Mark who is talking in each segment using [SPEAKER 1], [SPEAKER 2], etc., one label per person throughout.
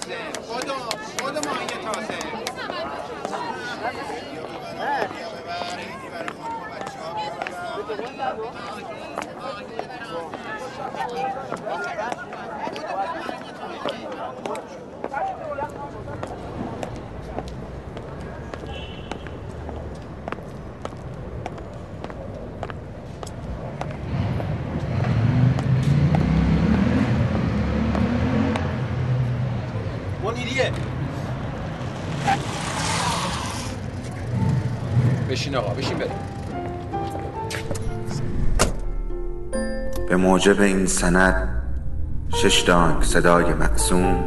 [SPEAKER 1] تازه. خودم خودم ماهی تازه.
[SPEAKER 2] منیریه
[SPEAKER 3] بشین آقا بشین بریم.
[SPEAKER 4] به موجب این سند شش دانگ صدای مقسوم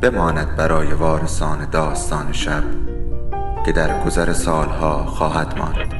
[SPEAKER 4] بماند برای وارثان داستان شب که در گذر سالها خواهد ماند.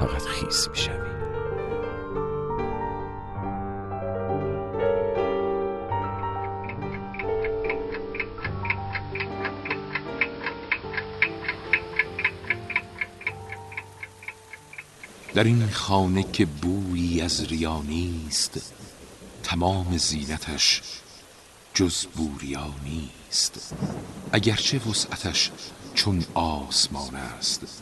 [SPEAKER 5] فقط خیس می شوی.
[SPEAKER 6] در این خانه که بویی از ریا نیست تمام زینتش جز بوریا نیست اگرچه وسعتش چون آسمان است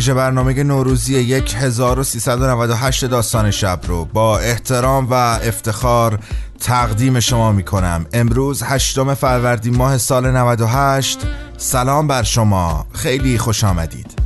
[SPEAKER 7] ویژه برنامه نوروزی 1398 داستان شب رو با احترام و افتخار تقدیم شما می کنم امروز هشتم فروردین ماه سال 98 سلام بر شما. خیلی خوش آمدید.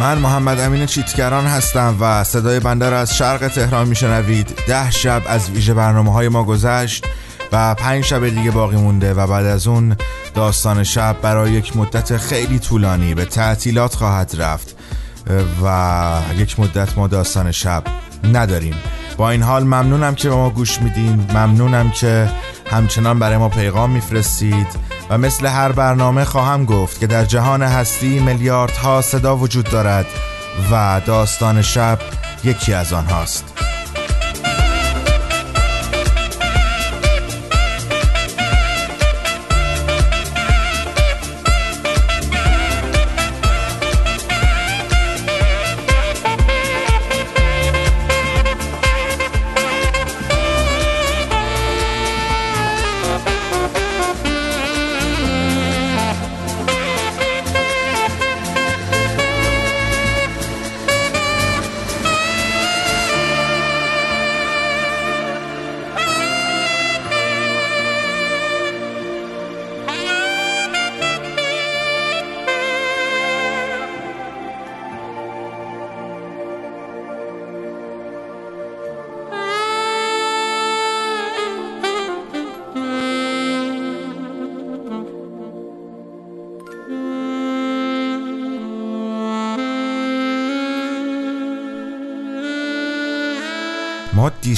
[SPEAKER 7] من محمد امین چیتگران هستم و صدای بنده را از شرق تهران میشنوید. ده شب از ویژه برنامه های ما گذشت و پنج شب دیگه باقی مونده و بعد از اون داستان شب برای یک مدت خیلی طولانی به تعطیلات خواهد رفت و یک مدت ما داستان شب نداریم. با این حال ممنونم که به ما گوش میدین. ممنونم که همچنان برای ما پیغام میفرستید. و مثل هر برنامه خواهم گفت که در جهان هستی میلیاردها صدا وجود دارد و داستان شب یکی از آنهاست.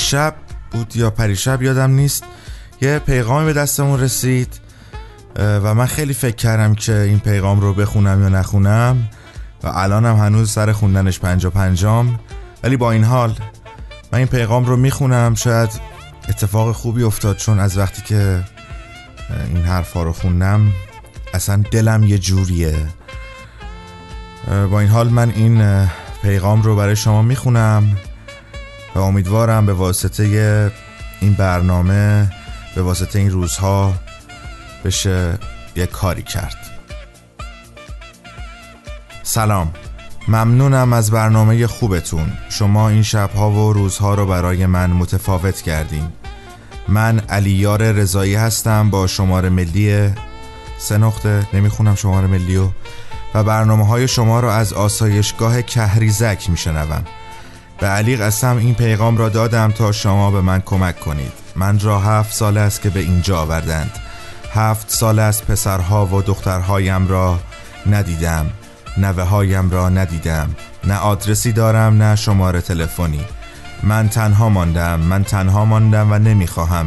[SPEAKER 7] دیشب بود یا پریشب یادم نیست. یه پیغامی به دستمون رسید و من خیلی فکر کردم که این پیغام رو بخونم یا نخونم و الانم هنوز سر خوندنش پنجا پنجام. ولی با این حال من این پیغام رو می‌خونم. شاید اتفاق خوبی افتاد چون از وقتی که این حرفا رو خوندم اصلا دلم یه جوریه. با این حال من این پیغام رو برای شما می‌خونم. و امیدوارم به واسطه این برنامه به واسطه این روزها بشه یه کاری کرد. سلام. ممنونم از برنامه خوبتون. شما این شبها و روزها رو برای من متفاوت کردین. من علیار رضایی هستم با شماره ملی سه نقطه نمی‌خونم شماره ملی و برنامه های شما را از آسایشگاه کهریزک میشنوم. به علی قسم این پیغام را دادم تا شما به من کمک کنید. من را هفت سال است که به اینجا آوردند. هفت سال است پسرها و دخترهایم را ندیدم. نوه هایم را ندیدم. نه آدرسی دارم نه شماره تلفنی. من تنها ماندم. من تنها ماندم و نمی‌خواهم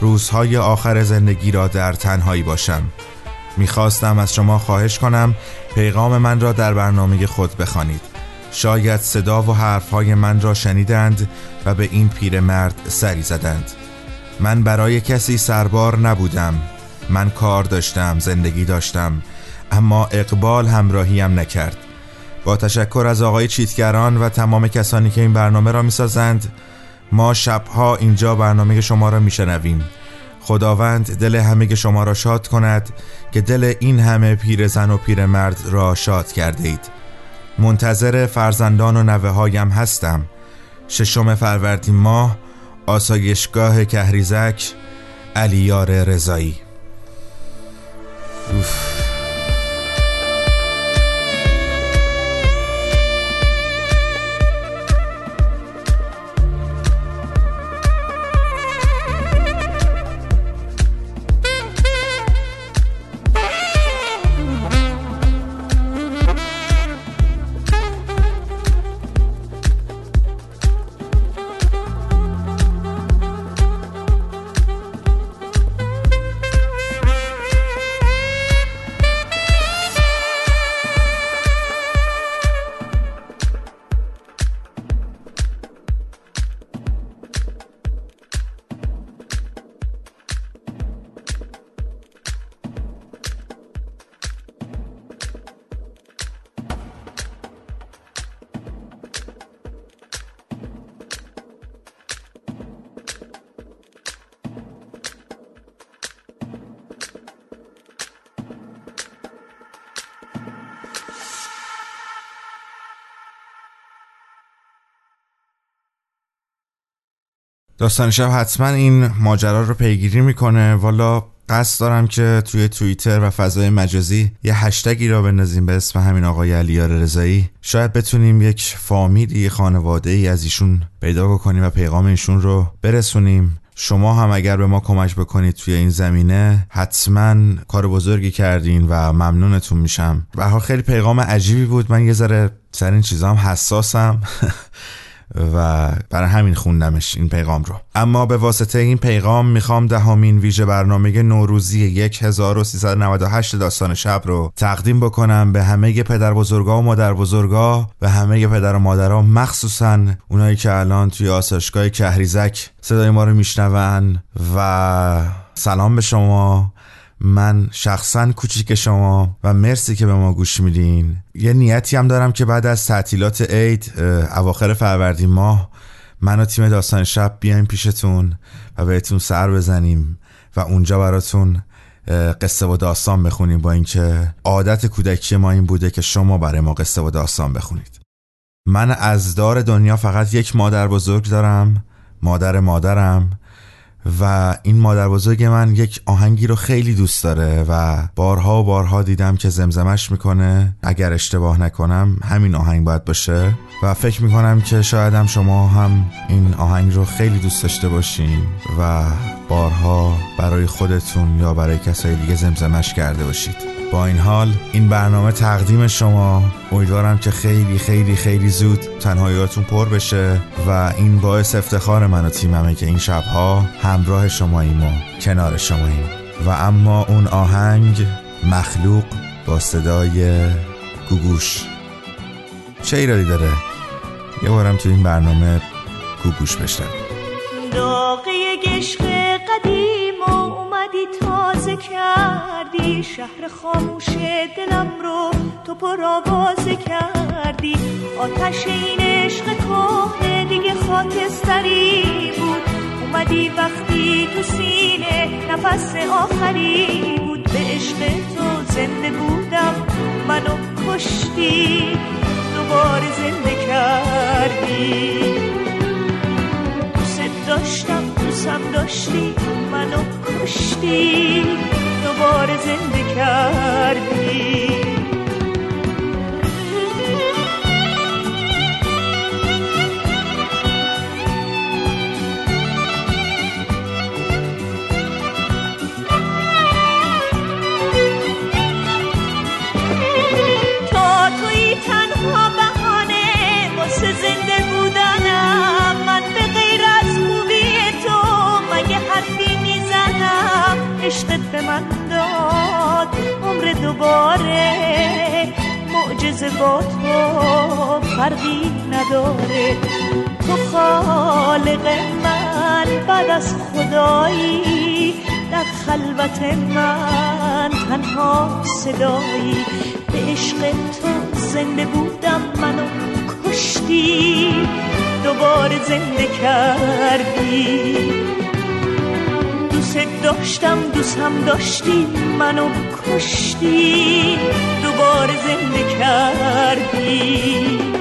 [SPEAKER 7] روزهای آخر زندگی را در تنهایی باشم. می‌خواستم از شما خواهش کنم پیغام من را در برنامه خود بخوانید. شاید صدا و حرفهای من را شنیدند و به این پیرمرد سری زدند. من برای کسی سربار نبودم. من کار داشتم زندگی داشتم اما اقبال همراهیم نکرد. با تشکر از آقای چیتگران و تمام کسانی که این برنامه را می‌سازند ما شبها اینجا برنامه شما را میشنویم. خداوند دل همه شما را شاد کند که دل این همه پیر زن و پیر مرد را شاد کرده اید. منتظر فرزندان و نوه هایم هستم. ششم فروردین ماه آسایشگاه کهریزک علیار رضایی. داستان شب حتما این ماجرا رو پیگیری می‌کنه. والا قصد دارم که توی توییتر و فضای مجازی یه هشتگی را بندازیم به اسم همین آقای علیار رضایی. شاید بتونیم یک فامیلی خانواده ای از ایشون پیدا بکنیم و پیغام ایشون رو برسونیم. شما هم اگر به ما کمک بکنید توی این زمینه حتما کار بزرگی کردین و ممنونتون میشم. و خیلی پیغام عجیبی بود. من یه ذره سر این چیزام حساسم. و برای همین خوندمش این پیغام رو. اما به واسطه این پیغام می‌خوام دهمین ویژه برنامه نوروزی 1398 داستان شب رو تقدیم بکنم به همه پدر بزرگا و مادر بزرگا و همه پدر و مادرها مخصوصا اونایی که الان توی آسایشگاه کهریزک صدای ما رو میشنون و سلام به شما. من شخصا کوچیک شما و مرسی که به ما گوش میدین. یه نیتی هم دارم که بعد از تعطیلات عید اواخر فروردین ماه من و تیم داستان شب بیایم پیشتون و بهتون سر بزنیم و اونجا براتون قصه و داستان بخونیم با اینکه عادت کودکی ما این بوده که شما برای ما قصه و داستان بخونید. من از دار دنیا فقط یک مادر بزرگ دارم مادر مادرم و این مادر بزرگ من یک آهنگی رو خیلی دوست داره و بارها و بارها دیدم که زمزمش می‌کنه. اگر اشتباه نکنم همین آهنگ باید باشه. و فکر می‌کنم که شاید هم شما هم این آهنگ رو خیلی دوست داشته باشین و بارها برای خودتون یا برای کسای دیگه زمزمش کرده باشید. با این حال این برنامه تقدیم شما. امیدوارم که خیلی خیلی خیلی زود تنهاییاتون پر بشه و این باعث افتخار من و تیممه که این شبها همراه شماییم و کنار شماییم. و اما اون آهنگ مخلوق با صدای گوگوش. چه ایرادی داره؟ یه بارم تو این برنامه گوگوش بشنویم.
[SPEAKER 2] داغه گشق قدیم و اومدی تازه کردی شهر خاموش دلم رو تو پر آوازه کردی. آتش این عشق کهنه دیگه خاکستری بود. اومدی وقتی تو سینه نفس آخری بود. به عشق تو زنده بودم منو کشتی دوباره زنده کردی. دوست داشتم دوستم داشتی منو کشتی. دوباره زنده کردی. عشقت به من داد. عمر دوباره معجزه با تو فرقی نداره. تو خالق من بعد از خدایی در خلوت من تنها صدایی. به عشق تو زنده بودم منو کشتی. دوباره زنده کردی. دوست داشتم دوستم داشتی منو کشتی دوباره زنده کردی.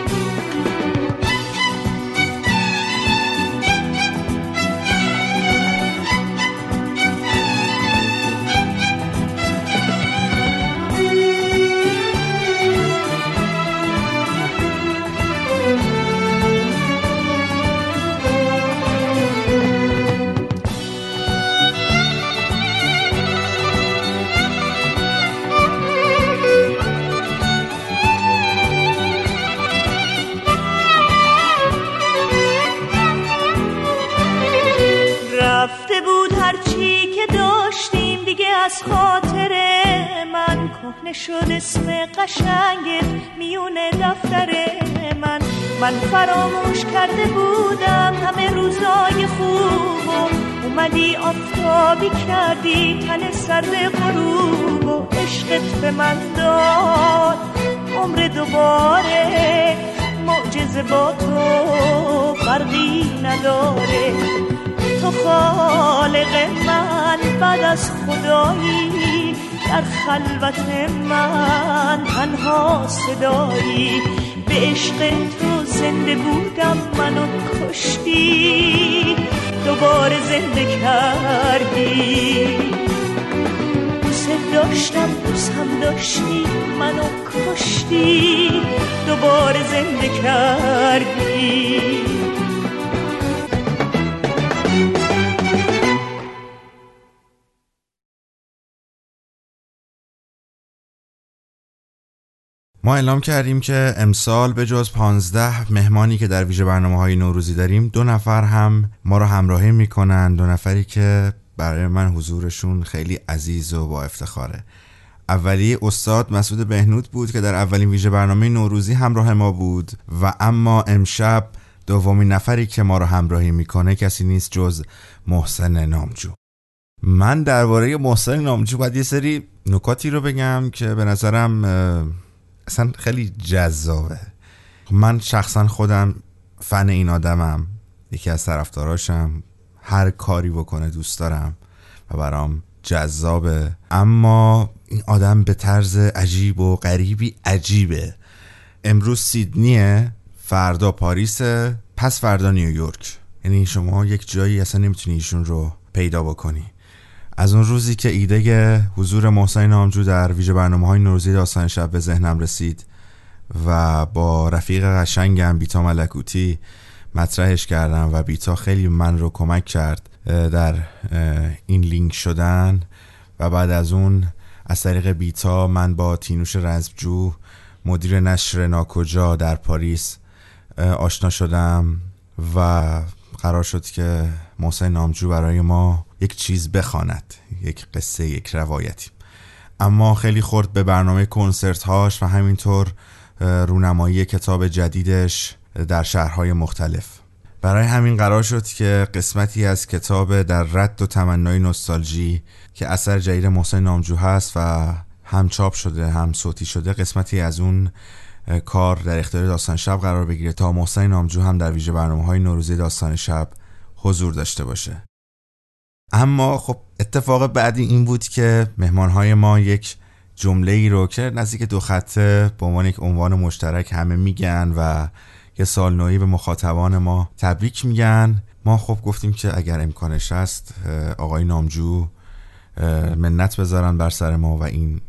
[SPEAKER 2] من فراموش کرده بودم همه روزای خوب و اومدی آفتابی کردی تن سرد غروب و عشقت به من داد. عمر دوباره معجزه با تو فرقی نداره. تو خالق من بعد از خدایی در خلوت من تنها صدایی. به عشق تو زنده بودم منو کشتی. دوباره زنده کردی. دوست داشتم دوست هم داشتی منو کشتی. دوباره زنده کردی.
[SPEAKER 7] ما اعلام کردیم که امسال به جز 15 مهمانی که در ویژه برنامه های نوروزی داریم دو نفر هم ما رو همراهی می‌کنن دو نفری که برای من حضورشون خیلی عزیز و با افتخاره. اولی استاد مسعود بهنود بود که در اولین ویژه برنامه نوروزی همراه ما بود و اما امشب دومین نفری که ما رو همراهی می‌کنه کسی نیست جز محسن نامجو. من درباره محسن نامجو باید یه سری نکاتی رو بگم که به نظرم اصلا خیلی جذابه. من شخصا خودم فن این آدمم. یکی از طرفداراشم. هر کاری بکنه دوست دارم و برام جذابه. اما این آدم به طرز عجیب و غریبی عجیبه. امروز سیدنیه فردا پاریس پس فردا نیویورک. یعنی شما یک جایی اصلا نمی‌تونی ایشون رو پیدا بکنی. از اون روزی که ایده حضور محسن نامجو در ویژه برنامه های نوروزی داستان شب به ذهنم رسید و با رفیق قشنگم بیتا ملکوتی مطرحش کردم و بیتا خیلی من رو کمک کرد در این لینک شدن و بعد از اون از طریق بیتا من با تینوش رزبجو مدیر نشر ناکجا در پاریس آشنا شدم و قرار شد که محسن نامجو برای ما یک چیز بخواند یک قصه یک روایتی. اما خیلی خورد به برنامه کنسرت هاش و همینطور رونمایی کتاب جدیدش در شهرهای مختلف. برای همین قرار شد که قسمتی از کتاب در رد و تمنای نوستالژی که اثر جدید محسن نامجو هست و هم چاپ شده هم صوتی شده قسمتی از اون کار در اختیار داستان شب قرار بگیره تا محسن نامجو هم در ویژه برنامه های نوروزی داستان شب حضور داشته باشه. اما خب اتفاق بعدی این بود که مهمان های ما یک جمله ای رو که نزدیک دو خطه به عنوان یک عنوان مشترک همه میگن و یه سال نوعی به مخاطبان ما تبریک میگن. ما خب گفتیم که اگر امکانش هست آقای نامجو منت بذارن بر سر ما و این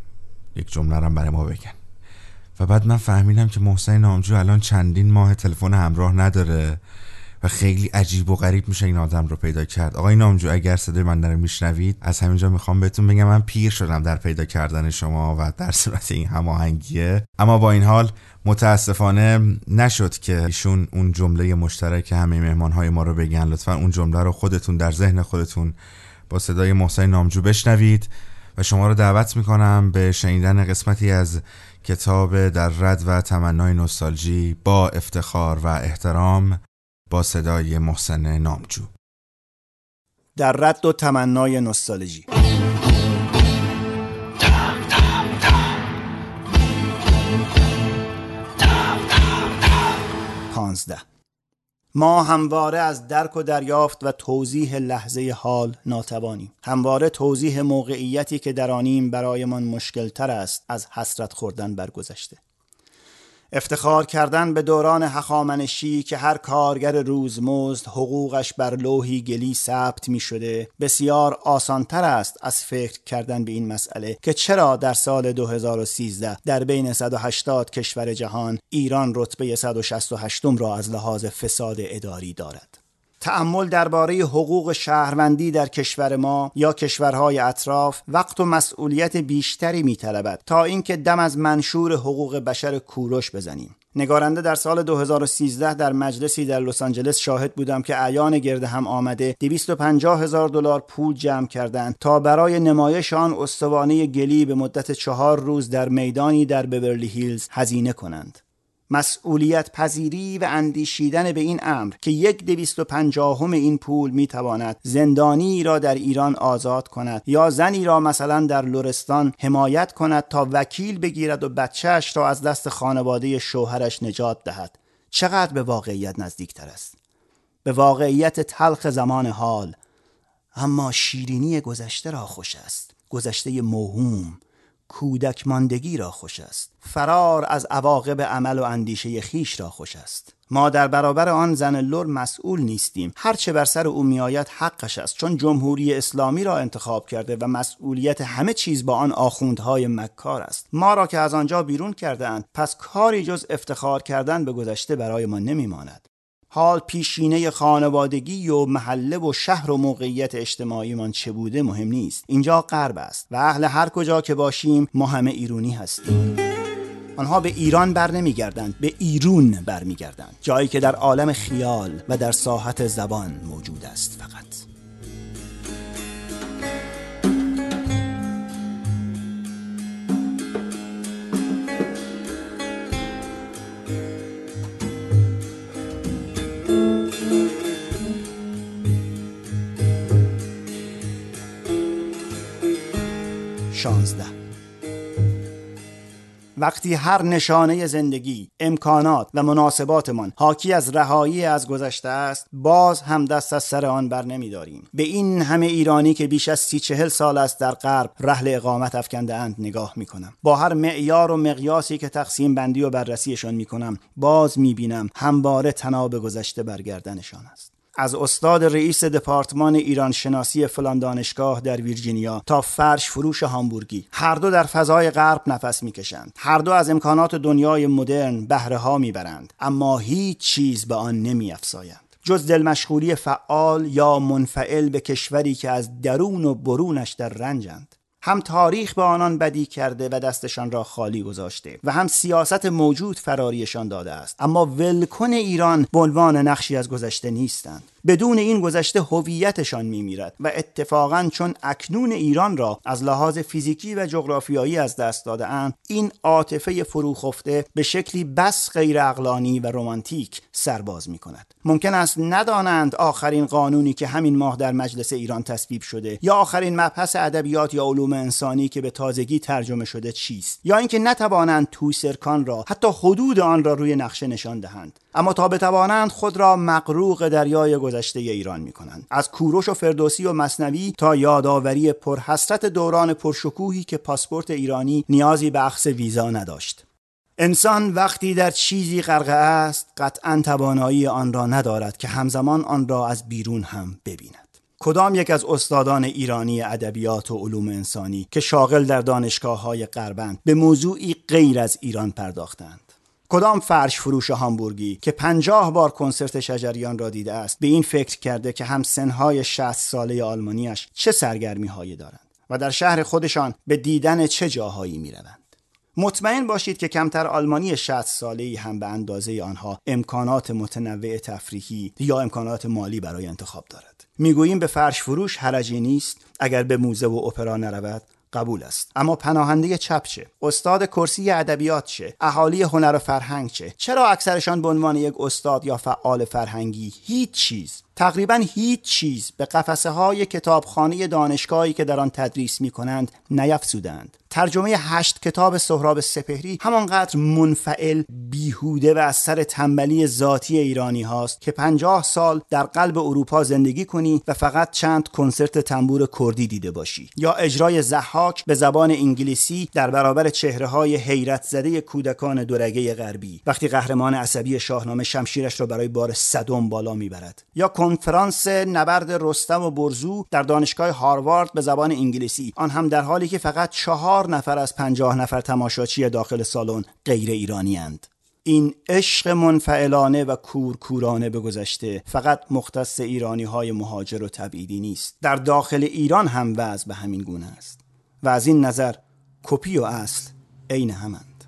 [SPEAKER 7] یک جمله رو برای ما بگن. و بعد من فهمیدم که محسن نامجو الان چندین ماه تلفن همراه نداره. و خیلی عجیب و غریب میشه این آدم رو پیدا کرد. آقای نامجو اگر صدای من رو میشنوید از همینجا می‌خوام بهتون بگم من پیر شدم در پیدا کردن شما و در صورت این هماهنگیه. اما با این حال متاسفانه نشد که ایشون اون جمله مشترک همه مهمان های ما رو بگن. لطفا اون جمله رو خودتون در ذهن خودتون با صدای محسن نامجو بشنوید. و شما رو دعوت می‌کنم به شنیدن قسمتی از کتاب در رد و تمنای نوستالژی با افتخار و احترام با صدای محسن نامجو.
[SPEAKER 8] در رد و تمنای نوستالژی. ما همواره از درک و دریافت و توضیح لحظه حال ناتوانیم. همواره توضیح موقعیتی که در آنیم برایمان مشکل تر است از حسرت خوردن بر گذشته افتخار کردن به دوران هخامنشی که هر کارگر روزمزد حقوقش بر لوحی گلی ثبت می شده بسیار آسانتر است از فکر کردن به این مسئله که چرا در سال 2013 در بین 180 کشور جهان ایران رتبه 168 را از لحاظ فساد اداری دارد. تأمل درباره حقوق شهروندی در کشور ما یا کشورهای اطراف وقت و مسئولیت بیشتری میطلبد تا اینکه دم از منشور حقوق بشر کوروش بزنیم. نگارنده در سال 2013 در مجلسی در لس آنجلس شاهد بودم که اعیان گرد هم آمده 250 هزار دلار پول جمع کردند تا برای نمایش آن استوانه گلی به مدت چهار روز در میدانی در بورلی هیلز هزینه کنند. مسئولیت پذیری و اندیشیدن به این امر که یک دویست و پنجاهم این پول می‌تواند زندانی را در ایران آزاد کند یا زنی را مثلا در لرستان حمایت کند تا وکیل بگیرد و بچهش را از دست خانواده شوهرش نجات دهد. چقدر به واقعیت نزدیکتر است؟ به واقعیت تلخ زمان حال. اما شیرینی گذشته را خوش است. گذشته موهوم. کودک ماندگی را خوش است. فرار از عواقب عمل و اندیشه خیش را خوش است. ما در برابر آن زن لور مسئول نیستیم. هرچه بر سر او میآید حقش است. چون جمهوری اسلامی را انتخاب کرده و مسئولیت همه چیز با آن آخوندهای مکار است. ما را که از آنجا بیرون کرده اند پس کاری جز افتخار کردن به گذشته برای ما نمیماند. حال پیشینه خانوادگی و محله و شهر و موقعیت اجتماعیمان چه بوده مهم نیست. اینجا غرب است و اهل هر کجا که باشیم ما همه ایرونی هستیم. آنها به ایران بر نمیگردند به ایرون برمیگردند. جایی که در عالم خیال و در ساحت زبان موجود است فقط. شانزده وقتی هر نشانه زندگی، امکانات و مناسباتمان حاکی از رهایی از گذشته است، باز هم دست از سر آن بر نمی به این همه ایرانی که بیش از سی چهل سال است در غرب رحل اقامت افکنده اند نگاه می کنم. با هر معیار و مقیاسی که تقسیم بندی و بررسیشان می کنم، باز می بینم همواره تناب گذشته برگردنشان است. از استاد رئیس دپارتمان ایران شناسی فلان دانشگاه در ویرجینیا تا فرش فروش هامبورگی. هر دو در فضای غرب نفس می‌کشند. هر دو از امکانات دنیای مدرن بهره ها می‌برند. اما هیچ چیز به آن نمیافزایند. جز دلمشغولی فعال یا منفعل به کشوری که از درون و برونش در رنجند. هم تاریخ به آنان بدی کرده و دستشان را خالی گذاشته و هم سیاست موجود فراریشان داده است. اما ولکن ایران به عنوان نقشی از گذشته نیستند. بدون این گذشته هویتشان میمیرد و اتفاقا چون اکنون ایران را از لحاظ فیزیکی و جغرافیایی از دست داده اند این عاطفه فروخفته به شکلی بس غیر اقلانی و رمانتیک سرباز می کند ممکن است ندانند آخرین قانونی که همین ماه در مجلس ایران تصویب شده یا آخرین مبحث ادبیات یا علوم انسانی که به تازگی ترجمه شده چیست یا اینکه نتوانند توسرکان را حتی حدود آن را روی نقشه نشان دهند. اما تا بتوانند خود را مقروق دریای گذشته ایران می کنند از کوروش و فردوسی و مصنوی تا یادآوری پرحسرت دوران پرشکوهی که پاسپورت ایرانی نیازی به اخذ ویزا نداشت. انسان وقتی در چیزی غرقه است قطعا توانایی آن را ندارد که همزمان آن را از بیرون هم ببیند. کدام یک از استادان ایرانی ادبیات و علوم انسانی که شاغل در دانشگاه های غربند به موضوعی غیر از ایران پرداختند؟ کدام فرش فروش هامبورگی که پنجاه بار کنسرت شجریان را دیده است به این فکر کرده که هم سنهای شست ساله آلمانیش چه سرگرمی هایی دارند و در شهر خودشان به دیدن چه جاهایی می روند. مطمئن باشید که کمتر آلمانی 60 ساله ای هم به اندازه آنها امکانات متنوع تفریحی یا امکانات مالی برای انتخاب دارد می‌گوییم به فرش فروش حرجی نیست اگر به موزه و اپرا نرود قبول است. اما پناهنده چپ چه استاد کرسی ادبیات چه اهالی هنر و فرهنگ چه چرا اکثرشان به عنوان یک استاد یا فعال فرهنگی هیچ چیز تقریبا هیچ چیز به قفسه های کتابخانه دانشگاهی که در آن تدریس می کنند نیفزودند. ترجمه هشت کتاب سهراب سپهری همانقدر منفعل بیهوده و از سر تنبلی ذاتی ایرانی هاست که پنجاه سال در قلب اروپا زندگی کنی و فقط چند کنسرت تنبور کردی دیده باشی. یا اجرای زحاک به زبان انگلیسی در برابر چهره های حیرت زده کودکان دورگه غربی وقتی قهرمان عصبی شاهنامه شمشیرش را برای بار صدم بالا می‌برد. یا کنفرانس نبرد رستم و برزو در دانشگاه هاروارد به زبان انگلیسی. آن هم در حالی که فقط چهار نفر از پنجاه نفر تماشاچی داخل سالن غیر ایرانی هند. این عشق منفعلانه و کورکورانه به گذشته فقط مختص ایرانی های مهاجر و تبعیدی نیست. در داخل ایران هم وضع به همین گونه است و از این نظر کپی و اصل عین همند.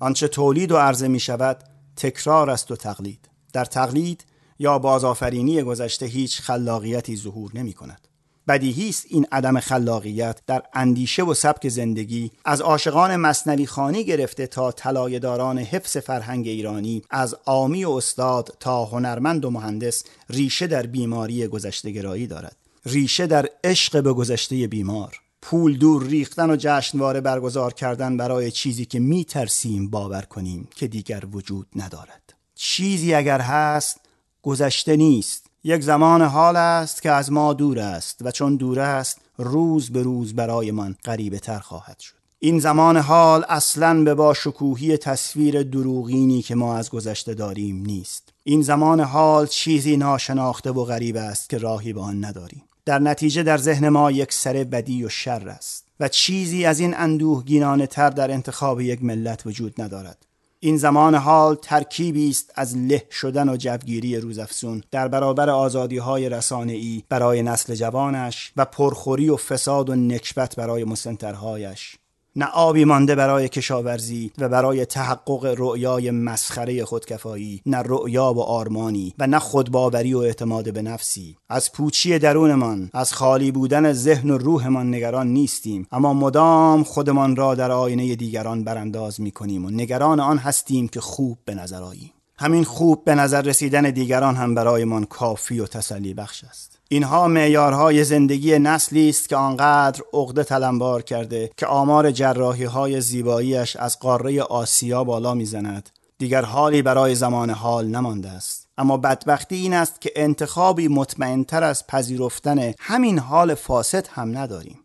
[SPEAKER 8] آنچه تولید و عرضه می شود تکرار است و تقلید. در تقلید یا بازآفرینی گذشته هیچ خلاقیتی ظهور نمی کند. بدیهی است این عدم خلاقیت در اندیشه و سبک زندگی از عاشقان مصنوی خانی گرفته تا طلایه‌داران حفظ فرهنگ ایرانی از آمی و استاد تا هنرمند و مهندس ریشه در بیماری گذشته گرایی دارد. ریشه در عشق به گذشته بیمار. پول دور ریختن و جشنواره برگزار کردن برای چیزی که می ترسیم باور کنیم که دیگر وجود ندارد. چیزی اگر هست گذشته نیست. یک زمان حال است که از ما دور است و چون دور است روز به روز برایمان غریبه تر خواهد شد. این زمان حال اصلا به با شکوهی تصویر دروغینی که ما از گذشته داریم نیست. این زمان حال چیزی ناشناخته و غریب است که راهی به آن نداریم. در نتیجه در ذهن ما یک سر بدی و شر است و چیزی از این اندوهگینانه تر در انتخاب یک ملت وجود ندارد. این زمان حال ترکیبی است از له شدن و جوگیری روزافزون. در برابر آزادی های رسانه‌ای برای نسل جوانش و پرخوری و فساد و نکبت برای مسنترهایش. نه آبی مانده برای کشاورزی و برای تحقق رؤیای مسخره خودکفایی نه رؤیا و آرمانی و نه خودباوری و اعتماد به نفسی. از پوچی درونمان از خالی بودن ذهن و روحمان نگران نیستیم. اما مدام خودمان را در آینه دیگران برانداز می کنیم و نگران آن هستیم که خوب به نظر آییم. همین خوب به نظر رسیدن دیگران هم برایمان کافی و تسلی بخش است. اینها معیارهای زندگی نسلی است که آنقدر عقده تلمبار کرده که آمار جراحی های زیباییش از قاره آسیا بالا می‌زند. دیگر حالی برای زمان حال نمانده است. اما بدبختی این است که انتخابی مطمئنتر از پذیرفتن همین حال فاسد هم نداریم.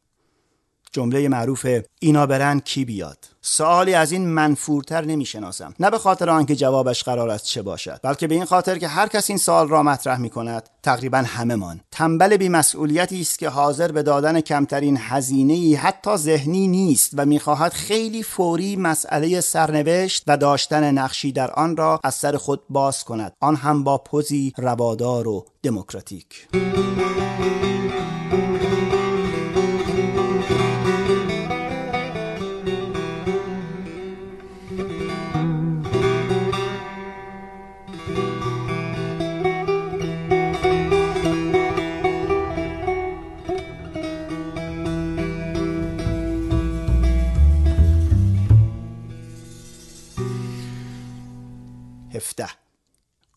[SPEAKER 8] جمله معروف اینا برن کی بیاد؟ سوالی از این منفورتر نمی‌شناسم. نه به خاطر آنکه جوابش قرار است چه باشد بلکه به این خاطر که هر کس این سوال را مطرح می کند تقریبا همه من تنبل بیمسئولیتی است که حاضر به دادن کمترین هزینه ای حتی ذهنی نیست و می‌خواهد خیلی فوری مسئله سرنوشت و داشتن نقشی در آن را از سر خود باز کند. آن هم با پوزی روادار و دموکراتیک.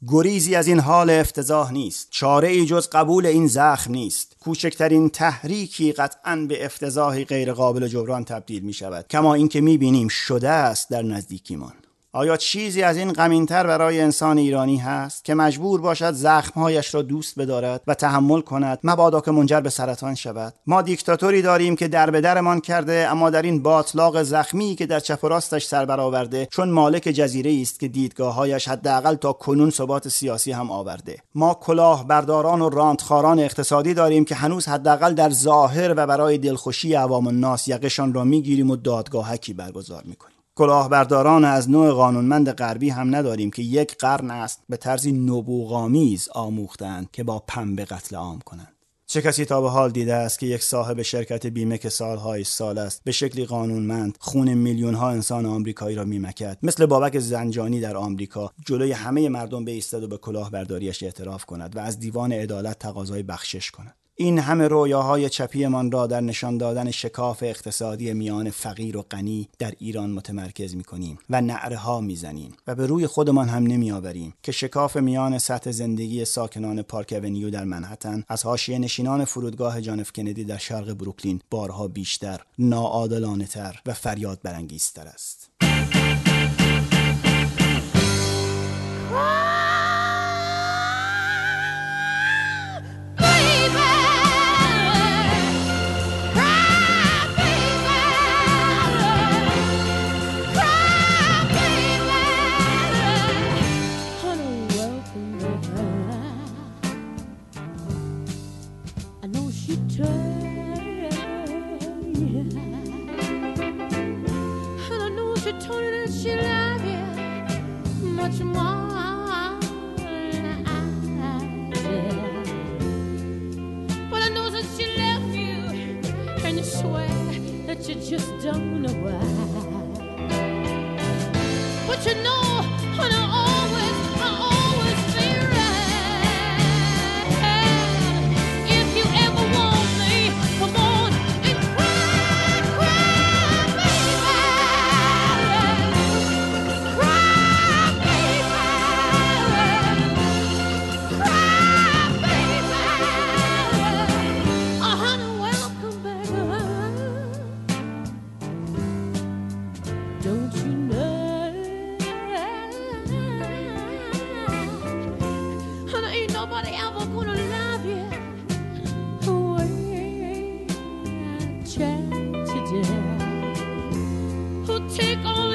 [SPEAKER 9] گریزی از این حال افتضاح نیست. چاره ای جز قبول این زخم نیست. کوچکترین تحریکی قطعا به افتضاحی غیر قابل جبران تبدیل می شود کما اینکه می بینیم شده است در نزدیکیمان آیا چیزی از این غمینتر برای انسان ایرانی هست که مجبور باشد زخمهایش را دوست بدارد و تحمل کند؟ مبادا که منجر به سرطان شود. ما دیکتاتوری داریم که در به درمان کرده اما در این باطلاق زخمی که در چپ و راستش سر برآورده چون مالک جزیره است که دیدگاههایش حداقل تا کنون ثبات سیاسی هم آورده. ما کلاه برداران و رانتخاران اقتصادی داریم که هنوز حداقل در ظاهر و برای دلخوشی عوام الناس یقشان را می‌گیریم و دادگاهکی برگزار می‌کنیم. کلاهبرداران از نوع قانونمند غربی هم نداریم که یک قرن است به طرزی نبوغامیز آموختند که با پنبه قتل عام کنند. چه کسی تا به حال دیده است که یک صاحب شرکت بیمه که سالهای سال است به شکلی قانونمند خون میلیون ها انسان آمریکایی را میمکد مثل بابک زنجانی در آمریکا جلوی همه مردم بیستد و به کلاهبرداریش اعتراف کند و از دیوان عدالت تقاضای بخشش کند. این همه رویاهای چپیمان را در نشان دادن شکاف اقتصادی میان فقیر و غنی در ایران متمرکز می کنیم و نعره ها می زنیم و به روی خودمان هم نمی آوریم که شکاف میان سطح زندگی ساکنان پارک اونیو در منحتن از حاشیه نشینان فرودگاه جانف کندی در شرق بروکلین بارها بیشتر ناعادلانه تر و فریاد برانگیزتر است. much more. But I know that she left you And swear that you just don't know why. But you know, Who take on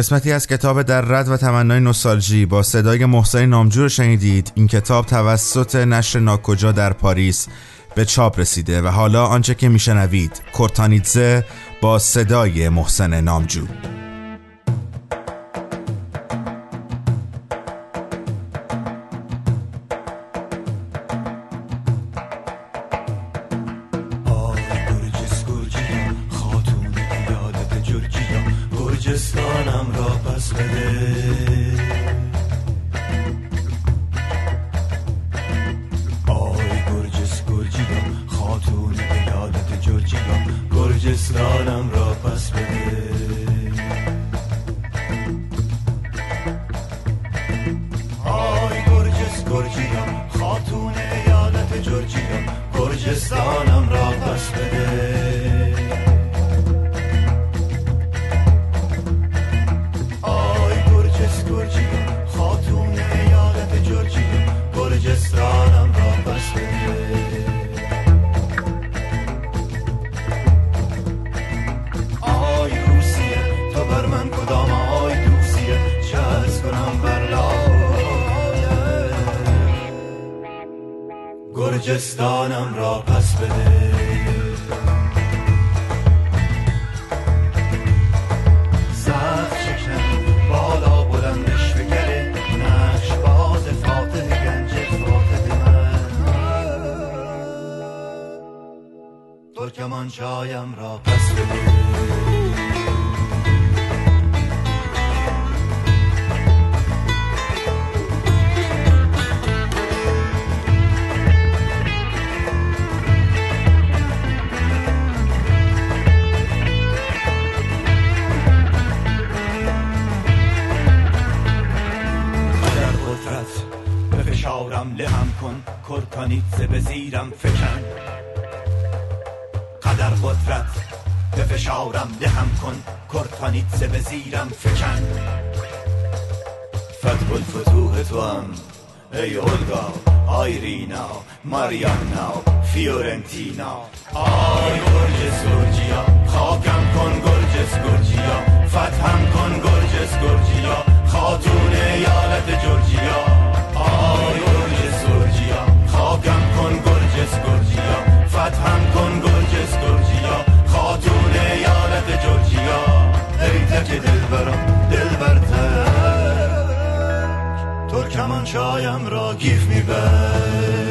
[SPEAKER 10] قسمتی از کتاب در رد و تمنای نوستالژی با صدای محسن نامجو شنیدید. این کتاب توسط نشر ناکجا در پاریس به چاپ رسیده و حالا آنچه که میشنوید کورتانیتزه با صدای محسن نامجو.
[SPEAKER 8] ترکمان چایم را پس به فشارم لهم کن کرکانیتزه به زیرم فکن قدر قدرت به فشارم لهم کن کرکانیتزه به زیرم فکن. فتح الفتوح تو هم ای اولگا آیرینا ماریانا فیورنتینا. آی گرجس گرجیا خاکم کن گرجس گرجیا فتحم کن گرجس گرجیا خاتون ایالت جورجیا آی گرجس گرجیا خاکم کن گرجس گرجیا. ای تک دل برم دل برتر ترکمان چایم را گیف میبر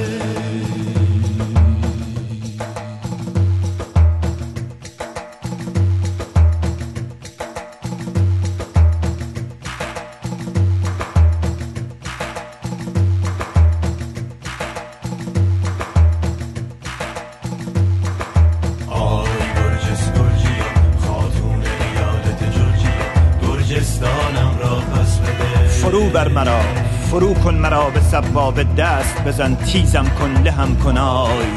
[SPEAKER 8] فرو کن مرا به سباب دست بزن تیزم کن لهم کن آی.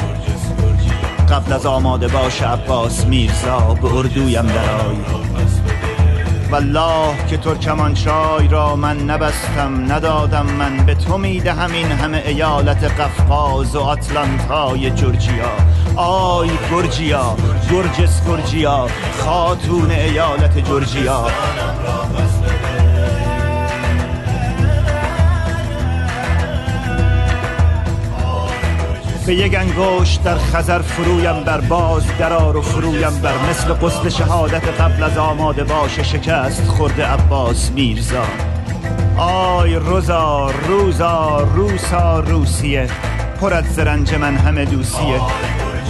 [SPEAKER 8] قبل از آماده باش عباس میرزا به اردویم درای والله که ترکمان چای را من نبستم ندادم من به تو می‌دهم این همه ایالت قفقاز و آتلانتای جورجیا آی گرجیا گرجس گرجیا خاتون ایالت جورجیا به یک انگشت در خزر فرویم بر باز درار و فرویم بر مثل قسل شهادت قبل از آماده باش شکست خورده عباس میرزا. آی روزا روزا روسا روسیه پر از زرنج من همه دوسیه.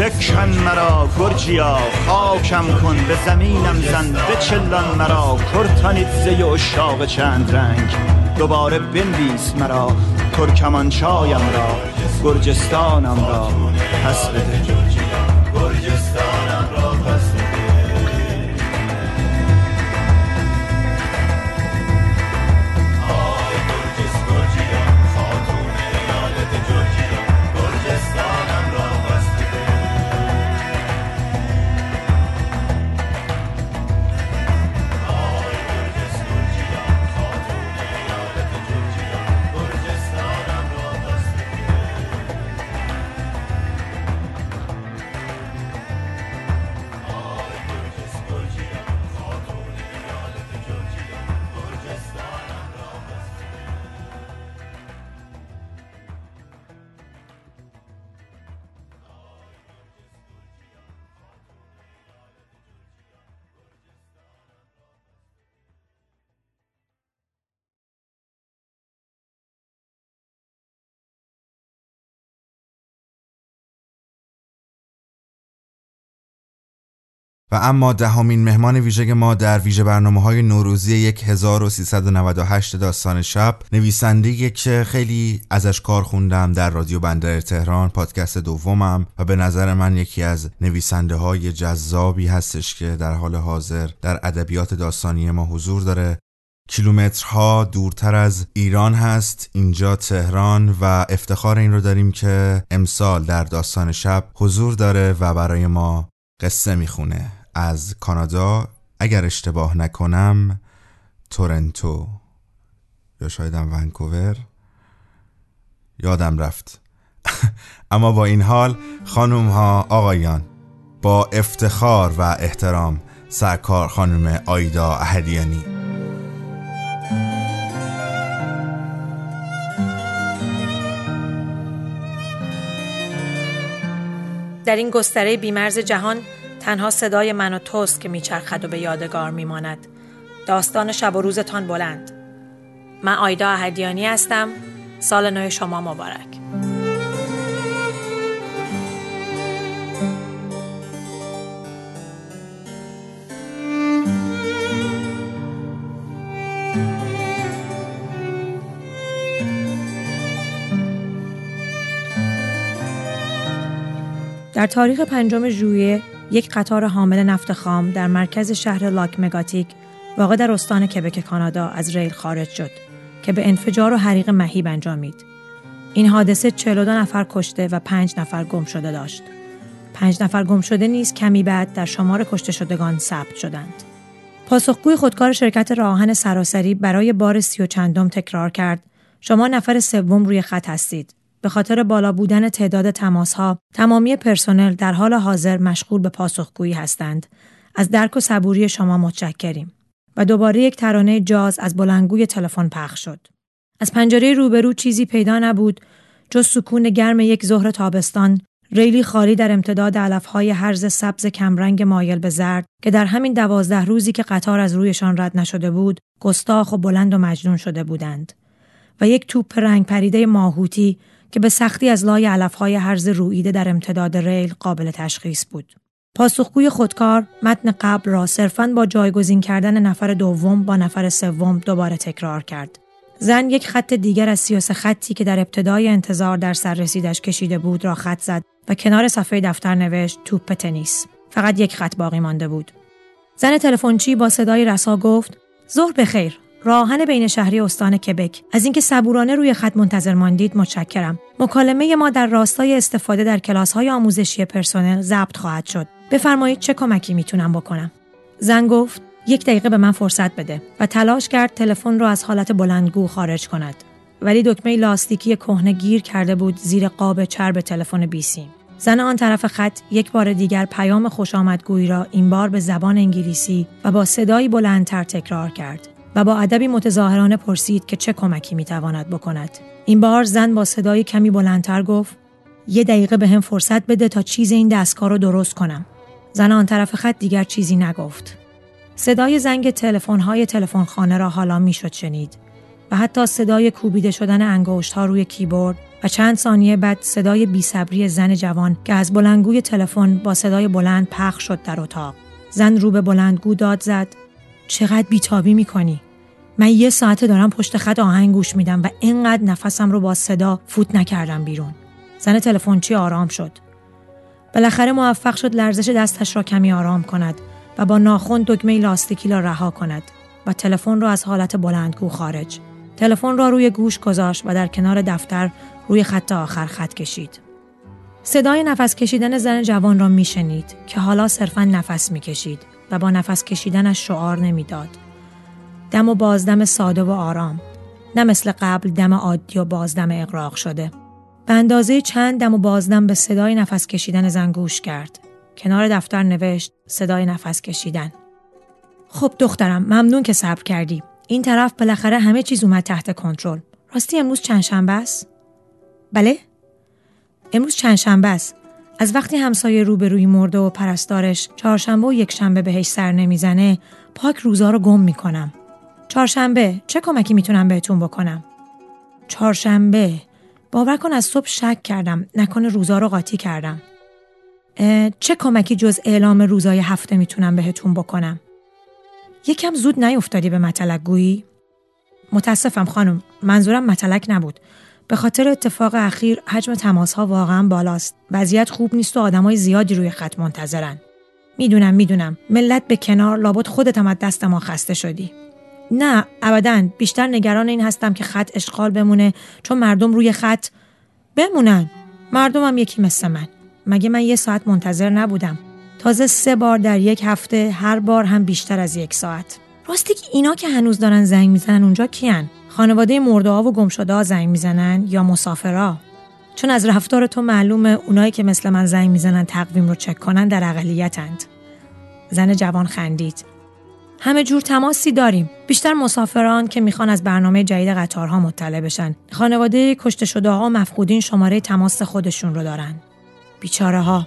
[SPEAKER 8] بکن مرا گرجیا خاکم کن به زمینم زن بچلان مرا کرتانیت زی اشاق چند رنگ. دوباره بنویس مرا ترکمان چایم را. گرجستانم را پس بده.
[SPEAKER 7] و اما دهمین مهمان ویژه ما در ویژه برنامه های نوروزی 1398 داستان شب نویسنده که خیلی ازش کار خوندم در رادیو بندر تهران پادکست دومم و به نظر من یکی از نویسنده های جذابی هستش که در حال حاضر در ادبیات داستانی ما حضور داره. کیلومترها دورتر از ایران هست اینجا تهران و افتخار این رو داریم که امسال در داستان شب حضور داره و برای ما قصه می‌خونه. از کانادا اگر اشتباه نکنم تورنتو. یا شایدم ونکوور. یادم رفت. اما با این حال خانوم ها آقایان با افتخار و احترام سرکار خانم آیدا اهدیانی.
[SPEAKER 11] در این گستره بیمرز جهان تنها صدای من و توست که میچرخد و به یادگار میماند. داستان شب و روزتان بلند. من آیدا اهدیانی هستم. سال نو شما مبارک. در تاریخ پنجم ژوئیه یک قطار حامل نفت خام در مرکز شهر لاک مگاتیک واقع در استان کبک کانادا از ریل خارج شد که به انفجار و حریق مهیب انجامید. این حادثه 42 نفر کشته و 5 نفر گم شده داشت. 5 نفر گم شده نیز کمی بعد در شمار کشته شدگان ثبت شدند. پاسخگوی خودکار شرکت راهن سراسری برای بار سی و چندم تکرار کرد شما نفر سوم روی خط هستید به خاطر بالا بودن تعداد تماسها تمامی پرسنل در حال حاضر مشغول به پاسخگویی هستند. از درک و صبوری شما متشکریم. و دوباره یک ترانه جاز از بلندگوی تلفن پخش شد. از پنجره روبرو چیزی پیدا نبود جز سکون گرم یک ظهر تابستان ریلی خالی در امتداد علفهای هرز سبز کمرنگ مایل به زرد که در همین دوازده روزی که قطار از رویشان رد نشده بود گستاخ و بلند و مجنون شده بودند. و یک توپ رنگ پریده ماهوتی که به سختی از لای علفهای هرز رویده در امتداد ریل قابل تشخیص بود. پاسخگوی خودکار متن قبل را صرفاً با جایگزین کردن نفر دوم با نفر سوم دوباره تکرار کرد. زن یک خط دیگر از سیاس خطی که در ابتدای انتظار در سر رسیدش کشیده بود را خط زد و کنار صفحه دفتر نوشت توپ تنیس. فقط یک خط باقی مانده بود. زن تلفنچی با صدای رسا گفت: ظهر بخیر. راهن بین شهری استان کبک. از اینکه صبورانه روی خط منتظر ماندید متشکرم. مکالمه ما در راستای استفاده در کلاس های آموزشی پرسنل ضبط خواهد شد. بفرمایید چه کمکی می‌تونم بکنم؟ زن گفت یک دقیقه به من فرصت بده و تلاش کرد تلفن را از حالت بلندگو خارج کند. ولی دکمه لاستیکی کهنه گیر کرده بود زیر قاب چرب تلفن بیسیم زن آن طرف خط یک بار دیگر پیام خوش آمدگویی را این بار به زبان انگلیسی و با صدایی بلندتر تکرار کرد. و با ادبی متظاهرانه پرسید که چه کمکی می‌تواند بکند. این بار زن با صدای کمی بلندتر گفت یه دقیقه به هم فرصت بده تا چیز این دستگاه رو درست کنم. زن آن طرف خط دیگر چیزی نگفت. صدای زنگ تلفن‌های تلفنخانه را حالا می‌شد شنید و حتی صدای کوبیده شدن انگشت ها روی کیبورد و چند ثانیه بعد صدای بیصبری زن جوان که از بلندگوی تلفن با صدای بلند پخش شد در اتاق. زن رو به بلندگو داد زد چقدر بیتابی می‌کنی. من یه ساعته دارم پشت خط آهنگ گوش میدم و اینقدر نفسم رو با صدا فوت نکردم بیرون. زن تلفنچی آرام شد. بالاخره موفق شد لرزش دستش را کمی آرام کند و با ناخن دکمه لاستیکی را رها کند و تلفن را از حالت بلندگو خارج. تلفن را روی گوش گذاشت و در کنار دفتر روی خط آخر خط کشید. صدای نفس کشیدن زن جوان را میشنید که حالا صرفا نفس می‌کشید. و با نفس کشیدنش شعار نمی‌داد. دم و بازدم ساده و آرام. نه مثل قبل دم عادی و بازدم اقراق شده. به اندازه چند دم و بازدم به صدای نفس کشیدن زن گوش کرد. کنار دفتر نوشت صدای نفس کشیدن. خب دخترم ممنون که صبر کردی. این طرف بالاخره همه چیز اومد تحت کنترل. راستی امروز چند شنبه است؟ بله؟ امروز چند شنبه است. از وقتی همسایه روبروی مرده و پرستارش چهارشنبه و یک شنبه بهش سر نمی‌زنه پاک روزا رو گم می‌کنم. چهارشنبه چه کمکی می‌تونم بهتون بکنم؟ چهارشنبه باور کن از صبح شک کردم نکنه روزا رو قاطی کردم. چه کمکی جز اعلام روزای هفته می‌تونم بهتون بکنم؟ یکم زود نیفتادی به مطلق گویی؟ متاسفم خانم منظورم مطلق نبود به خاطر اتفاق اخیر حجم تماس ها واقعا بالاست. وضعیت خوب نیست و آدمای زیادی روی خط منتظرن. می‌دونم می‌دونم. ملت به کنار لابد خودت هم از دست ما خسته شدی. نه ابدا. بیشتر نگران این هستم که خط اشغال بمونه چون مردم روی خط بمونن. مردم هم یکی مثل من. مگه من یه ساعت منتظر نبودم؟ تازه سه بار در یک هفته هر بار هم بیشتر از یک ساعت. راستی که اینا که هنوز دارن زنگ می‌زنن اونجا کیان؟ خانواده مرده ها و گمشده ها زنگ می‌زنن یا مسافرا؟ چون از رفتار تو معلومه اونایی که مثل من زنگ می‌زنن تقویم رو چک کنن در اقلیتند. زن جوان خندید. همه جور تماسی داریم. بیشتر مسافران که می‌خوان از برنامه جدید قطارها مطلع بشن. خانواده کشته شده ها مفقودین شماره تماس خودشون رو دارن. بیچاره ها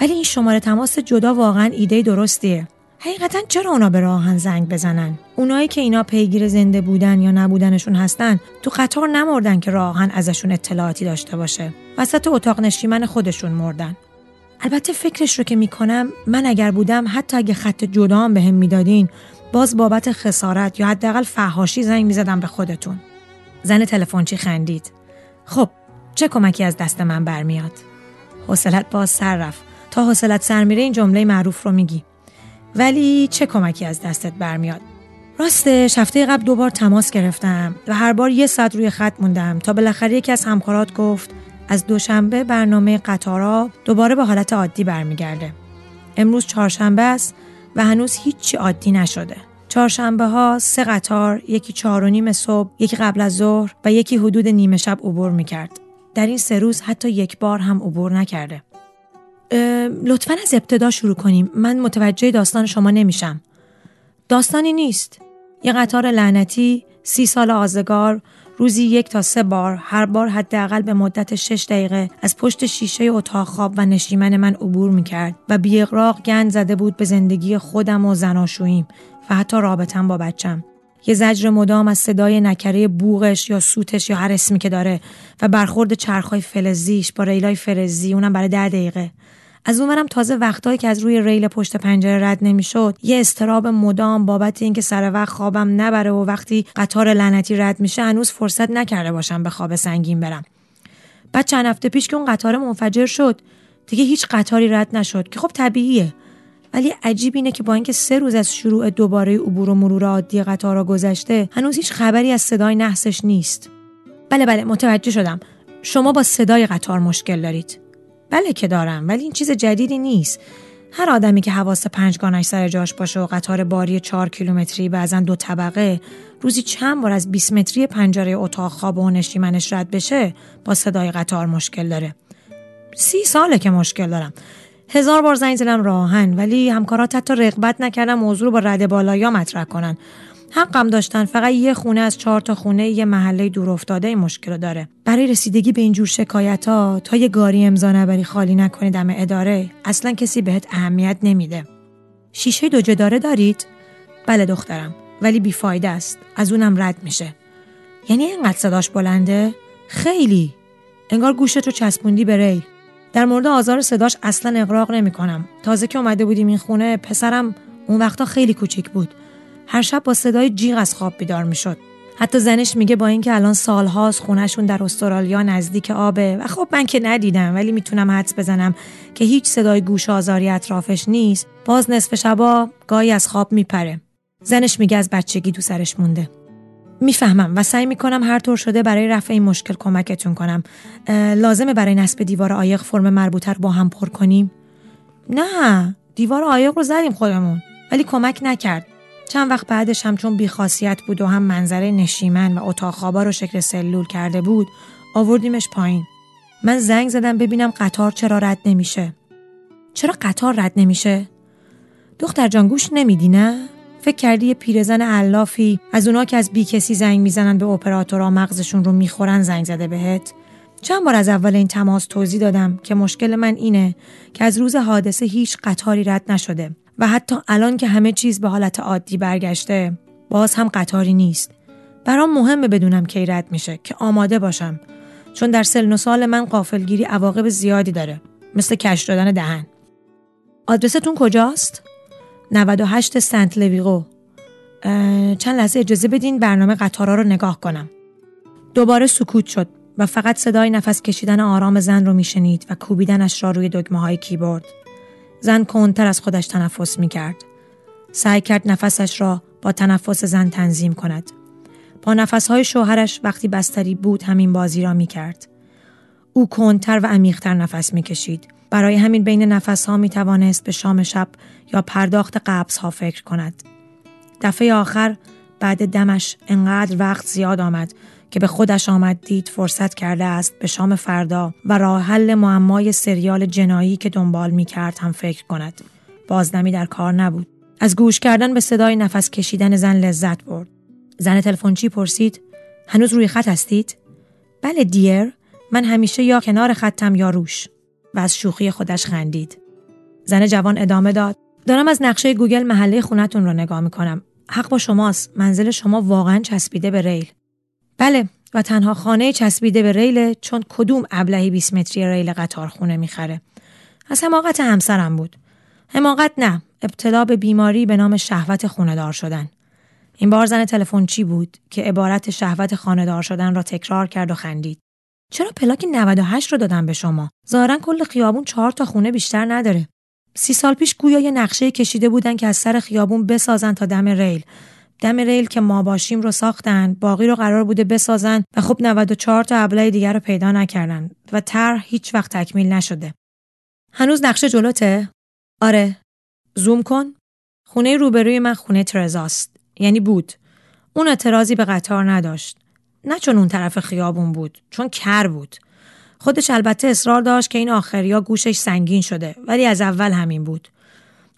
[SPEAKER 11] ولی این شماره تماس جدا واقعا ایده درستیه. حقیقتا چرا اونا به راهن زنگ بزنن؟ اونایی که اینا پیگیر زنده بودن یا نبودنشون هستن تو قطار نمردن که راهن ازشون اطلاعاتی داشته باشه. وسط اتاق نشیمن خودشون مردن. البته فکرش رو که می‌کنم من اگر بودم حتی اگه خط جدا هم بهم می‌دادین باز بابت خسارت یا حداقل فهاشی زنگ می‌زدم به خودتون. زن تلفنچی خندید؟ خب چه کمکی از دست من برمیاد؟ حوصلت باز سر رفت. تا حوصلت سر میره این جمله معروف رو میگی. ولی چه کمکی از دستت برمیاد راستش هفته قبل دوبار تماس گرفتم و هر بار یه ساعت روی خط موندم تا بالاخره یکی از همکارات گفت از دوشنبه برنامه قطارا دوباره به حالت عادی برمیگرده. امروز چهارشنبه است و هنوز هیچی عادی نشده. چهارشنبه ها سه قطار، یکی چهار و نیم صبح، یکی قبل از ظهر و یکی حدود نیمه شب عبور می‌کرد. در این سه روز حتی یک بار هم عبور نکرده. لطفا از ابتدا شروع کنیم. من متوجه داستان شما نمیشم. داستانی نیست. یه قطار لعنتی، سی سال آزگار، روزی یک تا سه بار هر بار حداقل به مدت شش دقیقه از پشت شیشه اتاق خواب و نشیمن من عبور می‌کرد و بیاغراق گند زده بود به زندگی خودم و زناشوییم و حتی رابطم با بچم یه زجر مدام از صدای نکره بوغش یا سوتش یا هر اسمی که داره و برخورد چرخهای فلزیش با ریلای فرزی اونم برای ده دقیقه از اونورم تازه وقتایی که از روی ریل پشت پنجره رد نمی‌شد یه استراب مدام بابت اینکه سر وقت خوابم نبره و وقتی قطار لعنتی رد میشه هنوز فرصت نکرده باشم به خواب سنگین برم. بعد چند هفته پیش که اون قطار منفجر شد دیگه هیچ قطاری رد نشد که خب طبیعیه. ولی عجیب اینه که با اینکه سه روز از شروع دوباره عبور و مرور عادی قطارا گذشته هنوز هیچ خبری از صدای نحسش نیست. بله بله متوجه شدم. شما با صدای قطار مشکل دارید. بله که دارم ولی این چیز جدیدی نیست. هر آدمی که حواس پنجگانش سر جاش باشه و قطار باری چهار کیلومتری بعضا دو طبقه روزی چند بار از 20 متری پنجره اتاق خواب و نشیمنش رد بشه با صدای قطار مشکل داره. سی ساله که مشکل دارم. هزار بار زنگ زدم راهن ولی همکارات حتی رغبت نکردم موضوع رو با رد بالایا مطرح کنن. حقم داشتن. فقط یه خونه از چهار تا خونه یه محله دور افتاده این مشکل داره. برای رسیدگی به اینجور شکایت ها تا یه گاری امضا نبری خالی نکنی دم اداره اصلا کسی بهت اهمیت نمیده. شیشه دو جداره دارید؟ بله دخترم ولی بیفایده است. از اونم رد میشه. یعنی اینقدر صداش بلنده؟ خیلی. انگار گوشت رو چسبوندی به ری در مورد آزار صداش اصلا اقراق نمی کنم. تازه که اومده بودیم این خونه پسرم اون وقتا خیلی کوچیک بود. هر شب با صدای جیغ از خواب بیدار می‌شد. حتی زنش میگه با اینکه الان سالهاست خونهشون در استرالیا نزدیک آبه و خب من که ندیدم ولی می‌تونم حدس بزنم که هیچ صدای گوش آزاری اطرافش نیست. باز نصف شبا گاهی از خواب میپره. زنش میگه از بچگی دو سرش مونده. می‌فهمم و سعی می‌کنم هر طور شده برای رفع این مشکل کمکتون کنم. لازمه برای نصب دیوار عایق فرم مربوطه رو با هم پر کنیم؟ نه دیوار عایق رو زدیم خودمون. ولی کمک نکرد. چند وقت بعدش هم چون بیخاصیت بود و هم منظره نشیمن و اتاق خوابا رو شکل سلول کرده بود آوردیمش پایین. من زنگ زدم ببینم قطار چرا رد نمیشه. چرا قطار رد نمیشه؟ دختر جان گوش نمیدی نه؟ فکر کردی یه پیرزن علافی از اونا که از بی کسی زنگ می‌زنن به اپراتورها مغزشون رو می‌خورن زنگ زده بهت؟ چند بار از اول این تماس توضیح دادم که مشکل من اینه که از روز حادثه هیچ قطاری رد نشده. و حتی الان که همه چیز به حالت عادی برگشته باز هم قطاری نیست برام مهمه بدونم کی رد میشه که آماده باشم چون در سلن و سال من قافلگیری عواقب زیادی داره مثل کش دادن دهن آدرستون کجاست؟ 98 سنت لویغو چند لحظه اجازه بدین برنامه قطارا رو نگاه کنم. دوباره سکوت شد و فقط صدای نفس کشیدن آرام زن رو میشنید و کوبیدنش را روی دگمه های کیبورد. زن کنتر از خودش تنفس می کرد. سعی کرد نفسش را با تنفس زن تنظیم کند. با نفسهای شوهرش وقتی بستری بود همین بازی را می کرد. او کنتر و عمیقتر نفس می کشید. برای همین بین نفسها می توانست به شام شب یا پرداخت قبض ها فکر کند. دفعه آخر بعد دمش انقدر وقت زیاد آمد که به خودش آمد دید فرصت کرده است به شام فردا و راه حل معمای سریال جنایی که دنبال می کرد هم فکر کند. بازدمی در کار نبود. از گوش کردن به صدای نفس کشیدن زن لذت برد. زن تلفنچی پرسید هنوز روی خط هستید؟ بله دیر من همیشه یا کنار خطم یا روش و از شوخی خودش خندید. زن جوان ادامه داد دارم از نقشه گوگل محله خونتون رو نگاه می‌کنم. حق با شماست. منزل شما واقعا چسبیده به ریل. بله و تنها خانه چسبیده به ریل چون کدوم ابلهی 20 متری ریل قطار خونه می‌خره. از حماقت همسرم بود. حماقت نه، ابتلا به بیماری به نام شهوت خونه‌دار شدن. این بار زن تلفنچی بود که عبارت شهوت خانه‌دار شدن را تکرار کرد و خندید. چرا پلاک 98 رو دادم به شما؟ ظاهرا کل خیابون چهار تا خونه بیشتر نداره. سی سال پیش گویا یه نقشه کشیده بودن که از سر خیابون بسازن تا دم ریل. دم ریل که ما باشیم رو ساختن باقی رو قرار بوده بسازن و خب 94 تا ابله دیگر رو پیدا نکردن و طرح هیچ وقت تکمیل نشده. هنوز نقشه جلوته؟ آره. زوم کن. خونه روبروی من خونه ترزاست یعنی بود. اون اعتراضی به قطار نداشت. نه چون اون طرف خیابون بود چون کر بود. خودش البته اصرار داشت که این آخریا گوشش سنگین شده ولی از اول همین بود.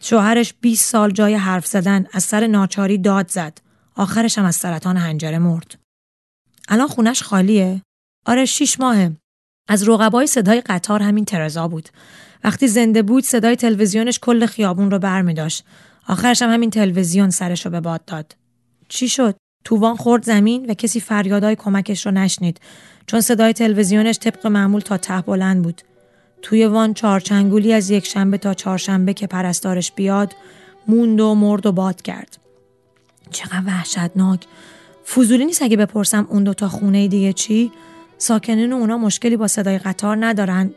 [SPEAKER 11] شوهرش 20 سال جای حرف زدن از سر ناچاری داد زد. آخرش هم از سرطان هنجره مرد. الان خونش خالیه؟ آره شیش ماهه. از رقبای صدای قطار همین ترزا بود. وقتی زنده بود صدای تلویزیونش کل خیابون رو بر می داشت. آخرش هم همین تلویزیون سرش رو به باد داد. چی شد؟ تووان خورد زمین و کسی فریادای کمکش رو نشنید چون صدای تلویزیونش طبق معمول تا ته بلند بود. توی وان چارچنگولی از یک شنبه تا چهارشنبه که پرستارش بیاد موند و مرد و باد کرد. چقدر وحشتناک. فضولی نیست اگه بپرسم اون دوتا خونه دیگه چی؟ ساکنین اونا مشکلی با صدای قطار ندارن.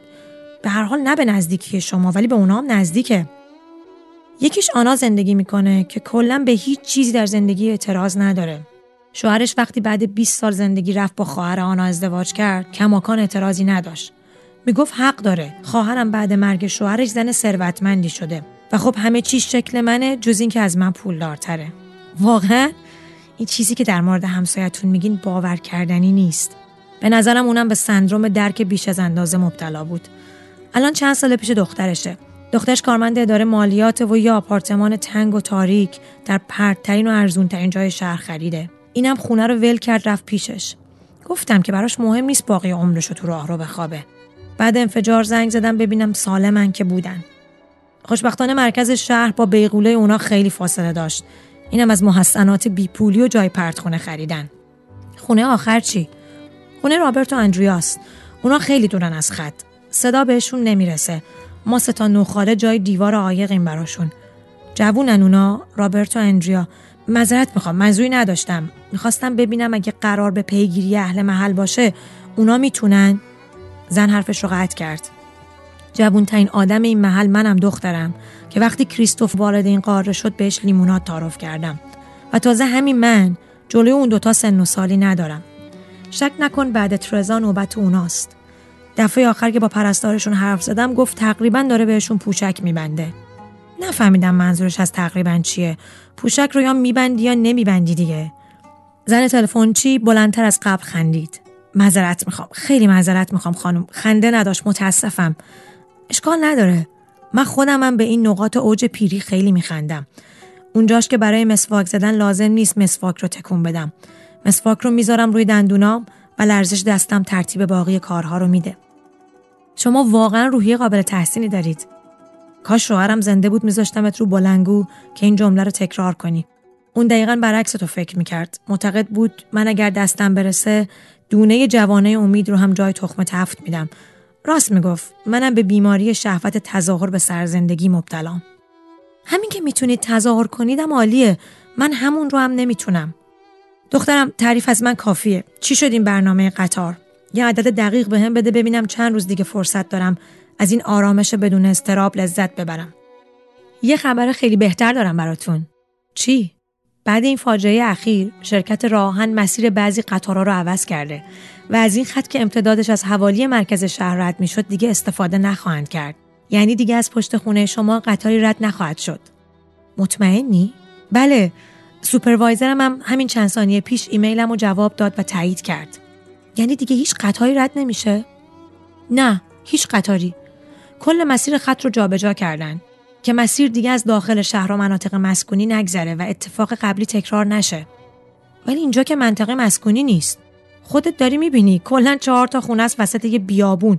[SPEAKER 11] به هر حال نه به نزدیکی شما ولی به اونا هم نزدیکه. یکیش آنا زندگی می‌کنه که کلا به هیچ چیزی در زندگی اعتراض نداره. شوهرش وقتی بعد 20 سال زندگی رفت با خواهر آنا ازدواج کرد کماکان اعتراضی نداشت. می‌گفت حق داره. خواهرم بعد مرگ شوهرش زن ثروتمندی شده. و خب همه چیز شکل منه جز این که از من پولدارتره. واقعا؟ این چیزی که در مورد همسایتون میگین باور کردنی نیست. به نظرم اونم به سندروم درک بیش از اندازه مبتلا بود. الان چند سال پیش دخترشه. دخترش کارمند اداره مالیات و یه آپارتمان تنگ و تاریک در پرترین و ارزونترین جای شهر خریده. اینم خونه رو ول کرد رفت پیشش. گفتم که براش مهم نیست باقی عمرش رو تو راه رو بخوابه. بعد انفجار زنگ زدم ببینم سالمن که بودن. خوشبختانه مرکز شهر با بیغوله اونا خیلی فاصله داشت. اینم از محسنات بیپولی و جای پرتخونه خریدن. خونه آخر چی؟ خونه رابرت و اندریاست اونا خیلی دورن از خط. صدا بهشون نمی‌رسه. ما ستا نوخاله جای دیوار عایقیم براشون. جوونن اونا رابرت و اندریا. مذرت می‌خوام منظوری نداشتم. می‌خواستم ببینم اگه قرار به پیگیری اهل محل باشه اونا می‌تونن؟ زن حرفش رو قطع کرد. جوون ترین آدم این محل منم دخترم که وقتی کریستوف وارد این قاره شد بهش لیمونات تعارف کردم. و تازه همین من جلوی اون دوتا سن و سالی ندارم. شک نکن بعد ترزا نوبت اوناست. دفعه آخر که با پرستارشون حرف زدم گفت تقریبا داره بهشون پوشک میبنده. نفهمیدم منظورش از تقریبا چیه. پوشک رو یا میبندی یا نمیبندی دیگه. زن تلفن چی؟ بلندتر از قبل خندید. معذرت می‌خوام. خیلی معذرت می‌خوام خانم. خنده نداشت متاسفم. اشکال نداره. من خودمم به این نقاط اوج پیری خیلی میخندم. اونجاش که برای مسواک زدن لازم نیست مسواک رو تکون بدم. مسواک رو می‌ذارم روی دندونام و لرزش دستم ترتیب باقی کارها رو میده. شما واقعا روحی قابل تحسینی دارید. کاش شوهرم زنده بود میذاشتمت رو بلنگو که این جمله رو تکرار کنی. اون دقیقا برعکس تو فکر می‌کرد. معتقد بود من اگر دستم برسه دونه جوانه امید رو هم جای تخم تفت میدم. راست می‌گفت. منم به بیماری شهوت تظاهر به سرزندگی مبتلام همین که می‌تونید تظاهر کنیدم عالیه. من همون رو هم نمی‌تونم. دخترم تعریف از من کافیه. چی شد این برنامه قطار؟ یه عدد دقیق به هم بده ببینم چند روز دیگه فرصت دارم از این آرامش بدون استراب لذت ببرم. یه خبر خیلی بهتر دارم براتون. چی؟ بعد این فاجعه اخیر شرکت راهن مسیر بعضی قطارها رو عوض کرده و از این خط که امتدادش از حوالی مرکز شهر رد می‌شد دیگه استفاده نخواهند کرد. یعنی دیگه از پشت خونه شما قطاری رد نخواهد شد. مطمئنی؟ بله. سوپروایزرم هم همین چند ثانیه پیش ایمیلم رو جواب داد و تایید کرد. یعنی دیگه هیچ قطاری رد نمیشه؟ نه هیچ قطاری. کل مسیر خط رو جابجا کردن. که مسیر دیگه از داخل شهر و مناطق مسکونی نگذره و اتفاق قبلی تکرار نشه. ولی اینجا که منطقه مسکونی نیست. خودت داری می‌بینی کلا چهار تا خونه است وسط یه بیابون.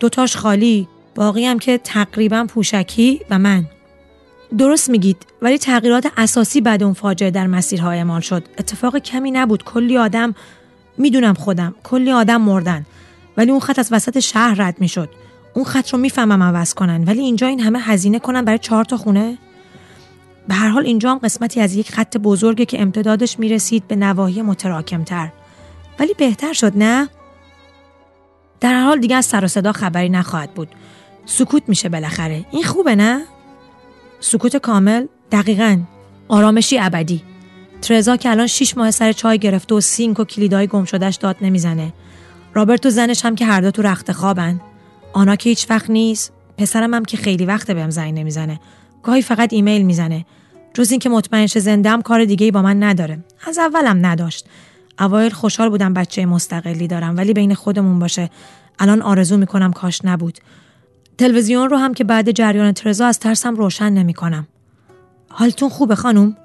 [SPEAKER 11] دوتاش خالی باقی هم که تقریبا پوشکی و من. درست میگید ولی تغییرات اساسی بعد اون فاجعه در مسیرهای اعمال شد. اتفاق کمی نبود. کلی آدم می‌دونم خودم کلی آدم مردن. ولی اون خط از وسط شهر رد می‌شد. اون خط رو می‌فهمم عوض کنن ولی اینجا این همه هزینه کنن برای چهار تا خونه؟ به هر حال اینجا هم قسمتی از یک خط بزرگه که امتدادش می‌رسید به نواحی متراکمتر. ولی بهتر شد نه؟ در هر حال دیگه از سر و صدا خبری نخواهد بود. سکوت میشه بالاخره. این خوبه نه؟ سکوت کامل؟ دقیقا. آرامشی ابدی. ترزا که الان شیش ماه سر چای گرفته و سینک و کلیدای گم شده‌ش داد نمی‌زنه. رابرت و زنش هم که هر دو تو رخت خوابن. آنا که هیچ وقت نیست. پسرم هم که خیلی وقت بهم زنگ نمی‌زنه. گاهی فقط ایمیل می‌زنه. جز اینکه مطمئن شه زنده‌م کار دیگه ای با من نداره. از اولم نداشت. اوایل خوشحال بودم بچه مستقلی دارم ولی بین خودمون باشه. الان آرزو می‌کنم کاش نبود. تلویزیون رو هم که بعد جریان ترزا از ترسم روشن نمی‌کنم. حالتون خوبه خانم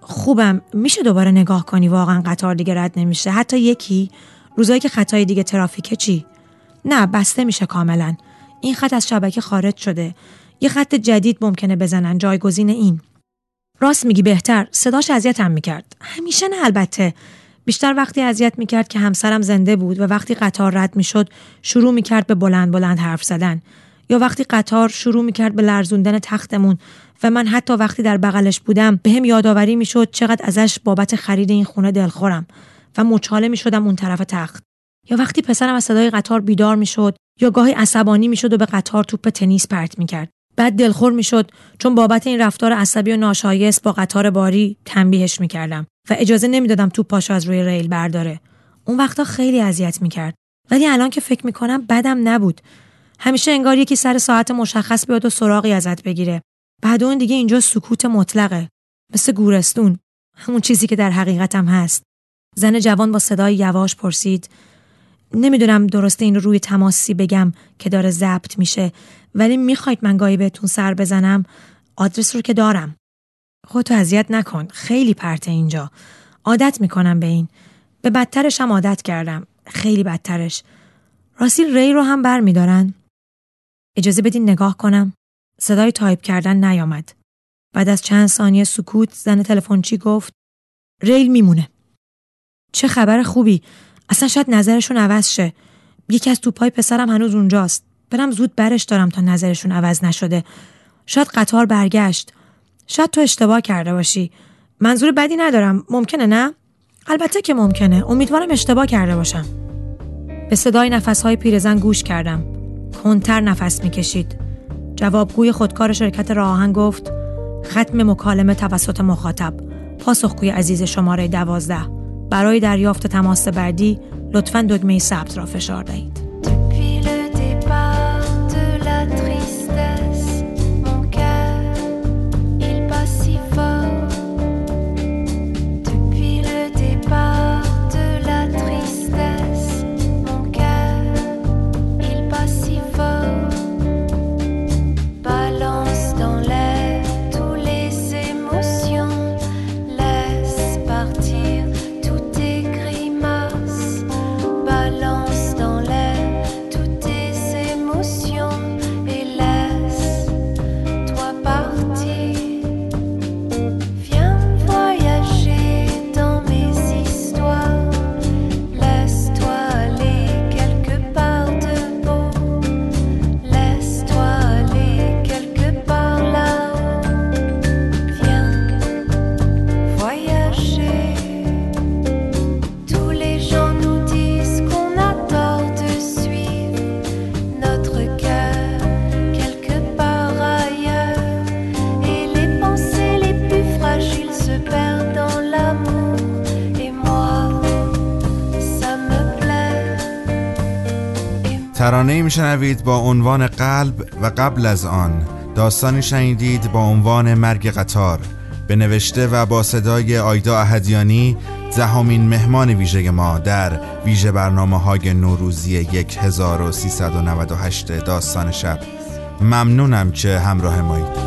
[SPEAKER 11] خوبم. میشه دوباره نگاه کنی؟ واقعا قطار دیگه رد نمیشه. حتی یکی؟ روزایی که خطای دیگه ترافیکه چی؟ نه بسته میشه کاملا. این خط از شبکه خارج شده. یه خط جدید ممکنه بزنن جایگزین این. راست میگی بهتر صداش اذیتم می‌کرد. همیشه نه البته. بیشتر وقتی اذیت می‌کرد که همسرم زنده بود و وقتی قطار رد می‌شد شروع می‌کرد به بلند بلند حرف زدن. یا وقتی قطار شروع می‌کرد به لرزوندن تختمون و من حتی وقتی در بغلش بودم به هم یادآوری می‌شد چقدر ازش بابت خرید این خونه دلخورم و مچاله می‌شدم اون طرف تخت. یا وقتی پسرم از صدای قطار بیدار می‌شد یا گاهی عصبانی می‌شد و به قطار توپ تنیس پرت می‌کرد. بعد دلخور می‌شد چون بابت این رفتار عصبی و ناشایست با قطار باری تنبیهش می‌کردم و اجازه نمی‌دادم توپ پاشو از روی ریل برداره. اون وقتا خیلی اذیت می‌کرد. ولی الان که فکر می‌کنم بدم نبود. همیشه انگار یکی سر ساعت مشخص بیاد و سراغی ازت بگیره. بعد اون دیگه اینجا سکوت مطلقه. مثل گورستون. همون چیزی که در حقیقتم هست. زن جوان با صدای یواش پرسید نمی‌دونم درسته این رو روی تماسی بگم که داره ضبط میشه ولی می‌خواید من گاهی بهتون سر بزنم آدرس رو که دارم. خودتو اذیت نکن خیلی پرته اینجا. عادت می‌کنم به این. به بدترش هم عادت کردم. خیلی بدترش. راستی ریل رو هم بر میدارن اجازه بدین نگاه کنم. صدای تایپ کردن نیامد. بعد از چند ثانیه سکوت زن تلفنچی گفت؟ ریل میمونه. چه خبر خوبی. اصلا شاید نظرشون عوض شه. یکی از توپای پسرم هنوز اونجاست. برم زود برش دارم تا نظرشون عوض نشده. شاید قطار برگشت. شاید تو اشتباه کرده باشی. منظور بدی ندارم. ممکنه نه؟ البته که ممکنه. امیدوارم اشتباه کرده باشم. به صدای نفسهای پیرزن گوش کردم. کنتر نفس می‌کشید. جوابگوی خودکار شرکت راهن گفت ختم مکالمه توسط مخاطب. پاسخگوی عزیز شماره دوازده. برای دریافت تماس بعدی لطفا دکمه ثبت را فشار دهید.
[SPEAKER 7] میشنوید با عنوان قلب و قبل از آن داستانی شنیدید با عنوان مرگ قطار. به نوشته و با صدای آیدا اهدیانی دهمین مهمان ویژه ما در ویژه برنامه های نوروزی 1398 داستان شب. ممنونم که همراه مایید.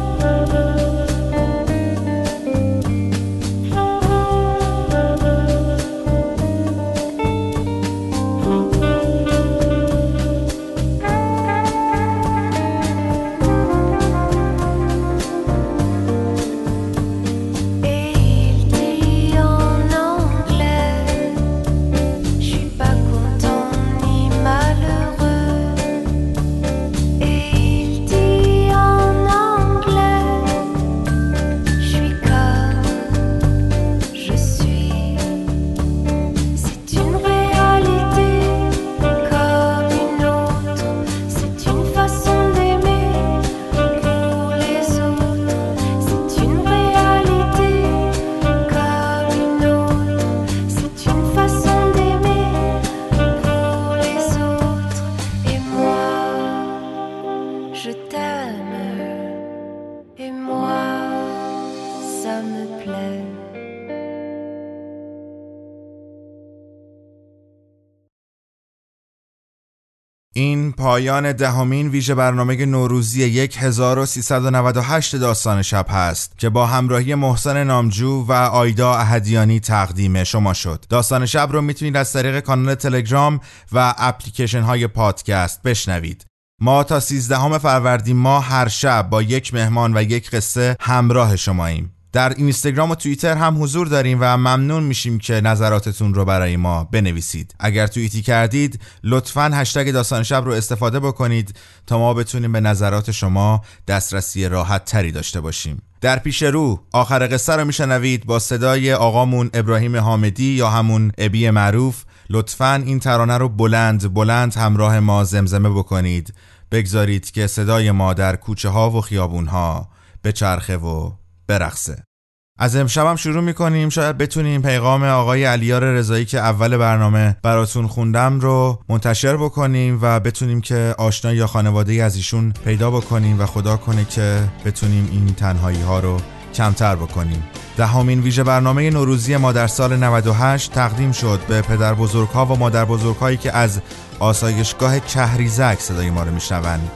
[SPEAKER 7] پایان دهمین ویژه برنامه نوروزی 1398 داستان شب هست که با همراهی محسن نامجو و آیدا اهدیانی تقدیم شما شد. داستان شب رو می‌تونید از طریق کانال تلگرام و اپلیکیشن های پادکست بشنوید. ما تا 13 فروردین ما هر شب با یک مهمان و یک قصه همراه شماییم. در اینستاگرام و توییتر هم حضور داریم و ممنون میشیم که نظراتتون رو برای ما بنویسید. اگر توییتی کردید لطفا هشتگ داستان شب رو استفاده بکنید تا ما بتونیم به نظرات شما دسترسی راحت تری داشته باشیم. در پیش رو آخر قصه رو میشنوید با صدای آقامون ابراهیم حامدی یا همون ابی معروف. لطفا این ترانه رو بلند بلند همراه ما زمزمه بکنید. بگذارید که صدای ما در کوچه ها و خیابون ها به چرخه و برقصه. از امشب هم شروع می‌کنیم. شاید بتونیم پیغام آقای علیار رضایی که اول برنامه براتون خوندم رو منتشر بکنیم و بتونیم که آشنا یا خانواده از ایشون پیدا بکنیم و خدا کنه که بتونیم این تنهایی ها رو کمتر بکنیم. دهمین ویژه برنامه نوروزی ما در سال 98 تقدیم شد به پدر بزرگ ها و مادر بزرگ هایی که از آسایشگاه کهریزک صدای ما رو میشنوند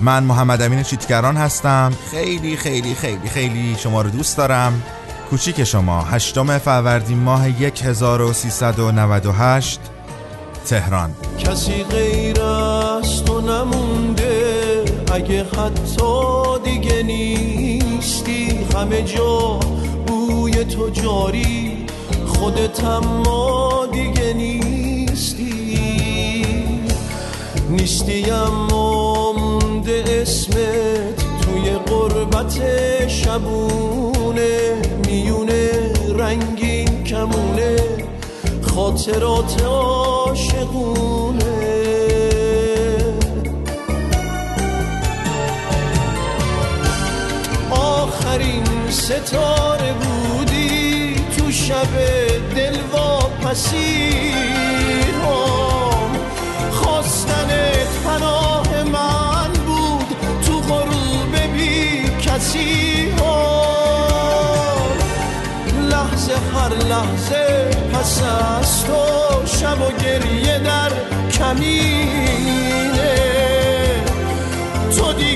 [SPEAKER 7] من محمد امین چیتگران هستم. خیلی خیلی خیلی خیلی شما رو دوست دارم. کوچیک شما هشتم فروردین ماه 1398 تهران.
[SPEAKER 10] کسی غیر از تو نمونده اگه حتی دیگه نیستی. همه جا بوی تو جاری خودت اما دیگه نیستی. نیستی اما مونده اسمت قربت شبونه میونه رنگین کمونه خاطرات عاشقونه. آخرین ستاره بودی تو شب دلواپسی هم خواستنت پناه من کسی لحظه هر لحظه پس از تو شب و گریه در کمینه. تو دیگه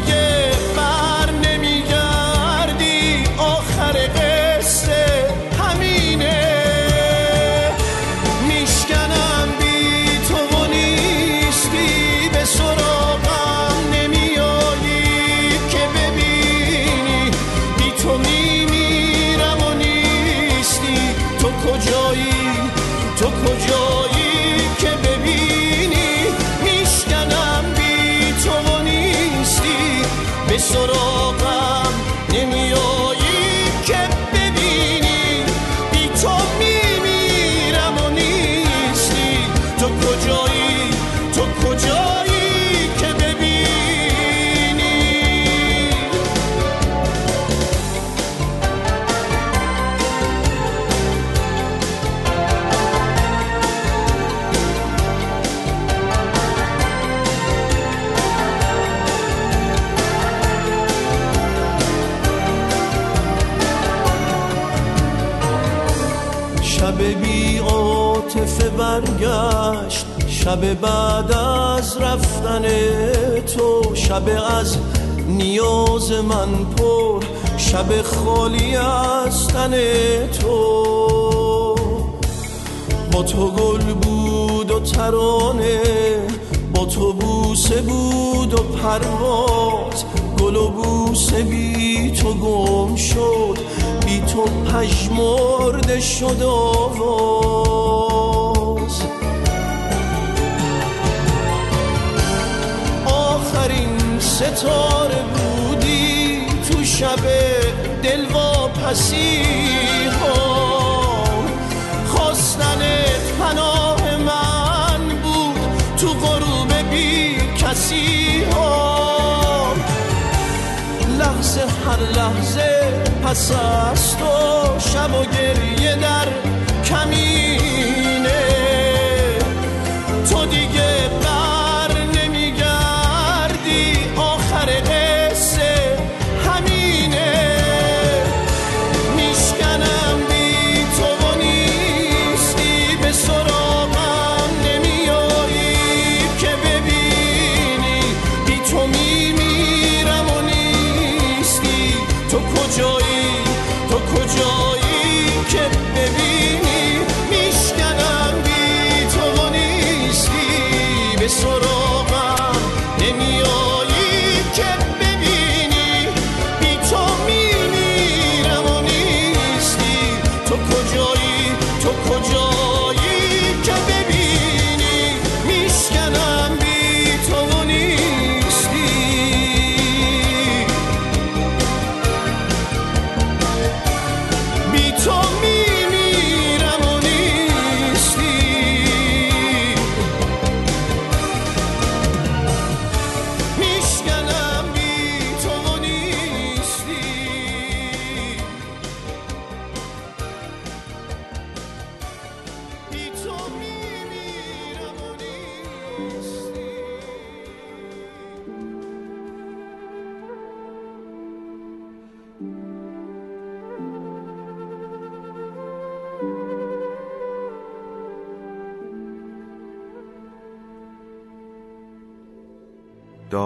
[SPEAKER 10] از نیاز من پر شب خالی از تن تو. با تو گل بود و ترانه با تو بوسه بود و پرواز. گل و بوسه بی تو گم شد بی تو پژمرده شد آواز. ستاره بودی تو شب دلواپسی ها خواستنت پناه من بود تو غروب بی کسی. ها لحظه هر لحظه پس از تو شب و گریه در کمینه. تو دیگه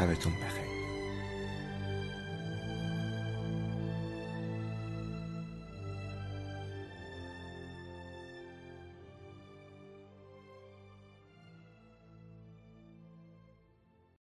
[SPEAKER 4] شبتون بخیر.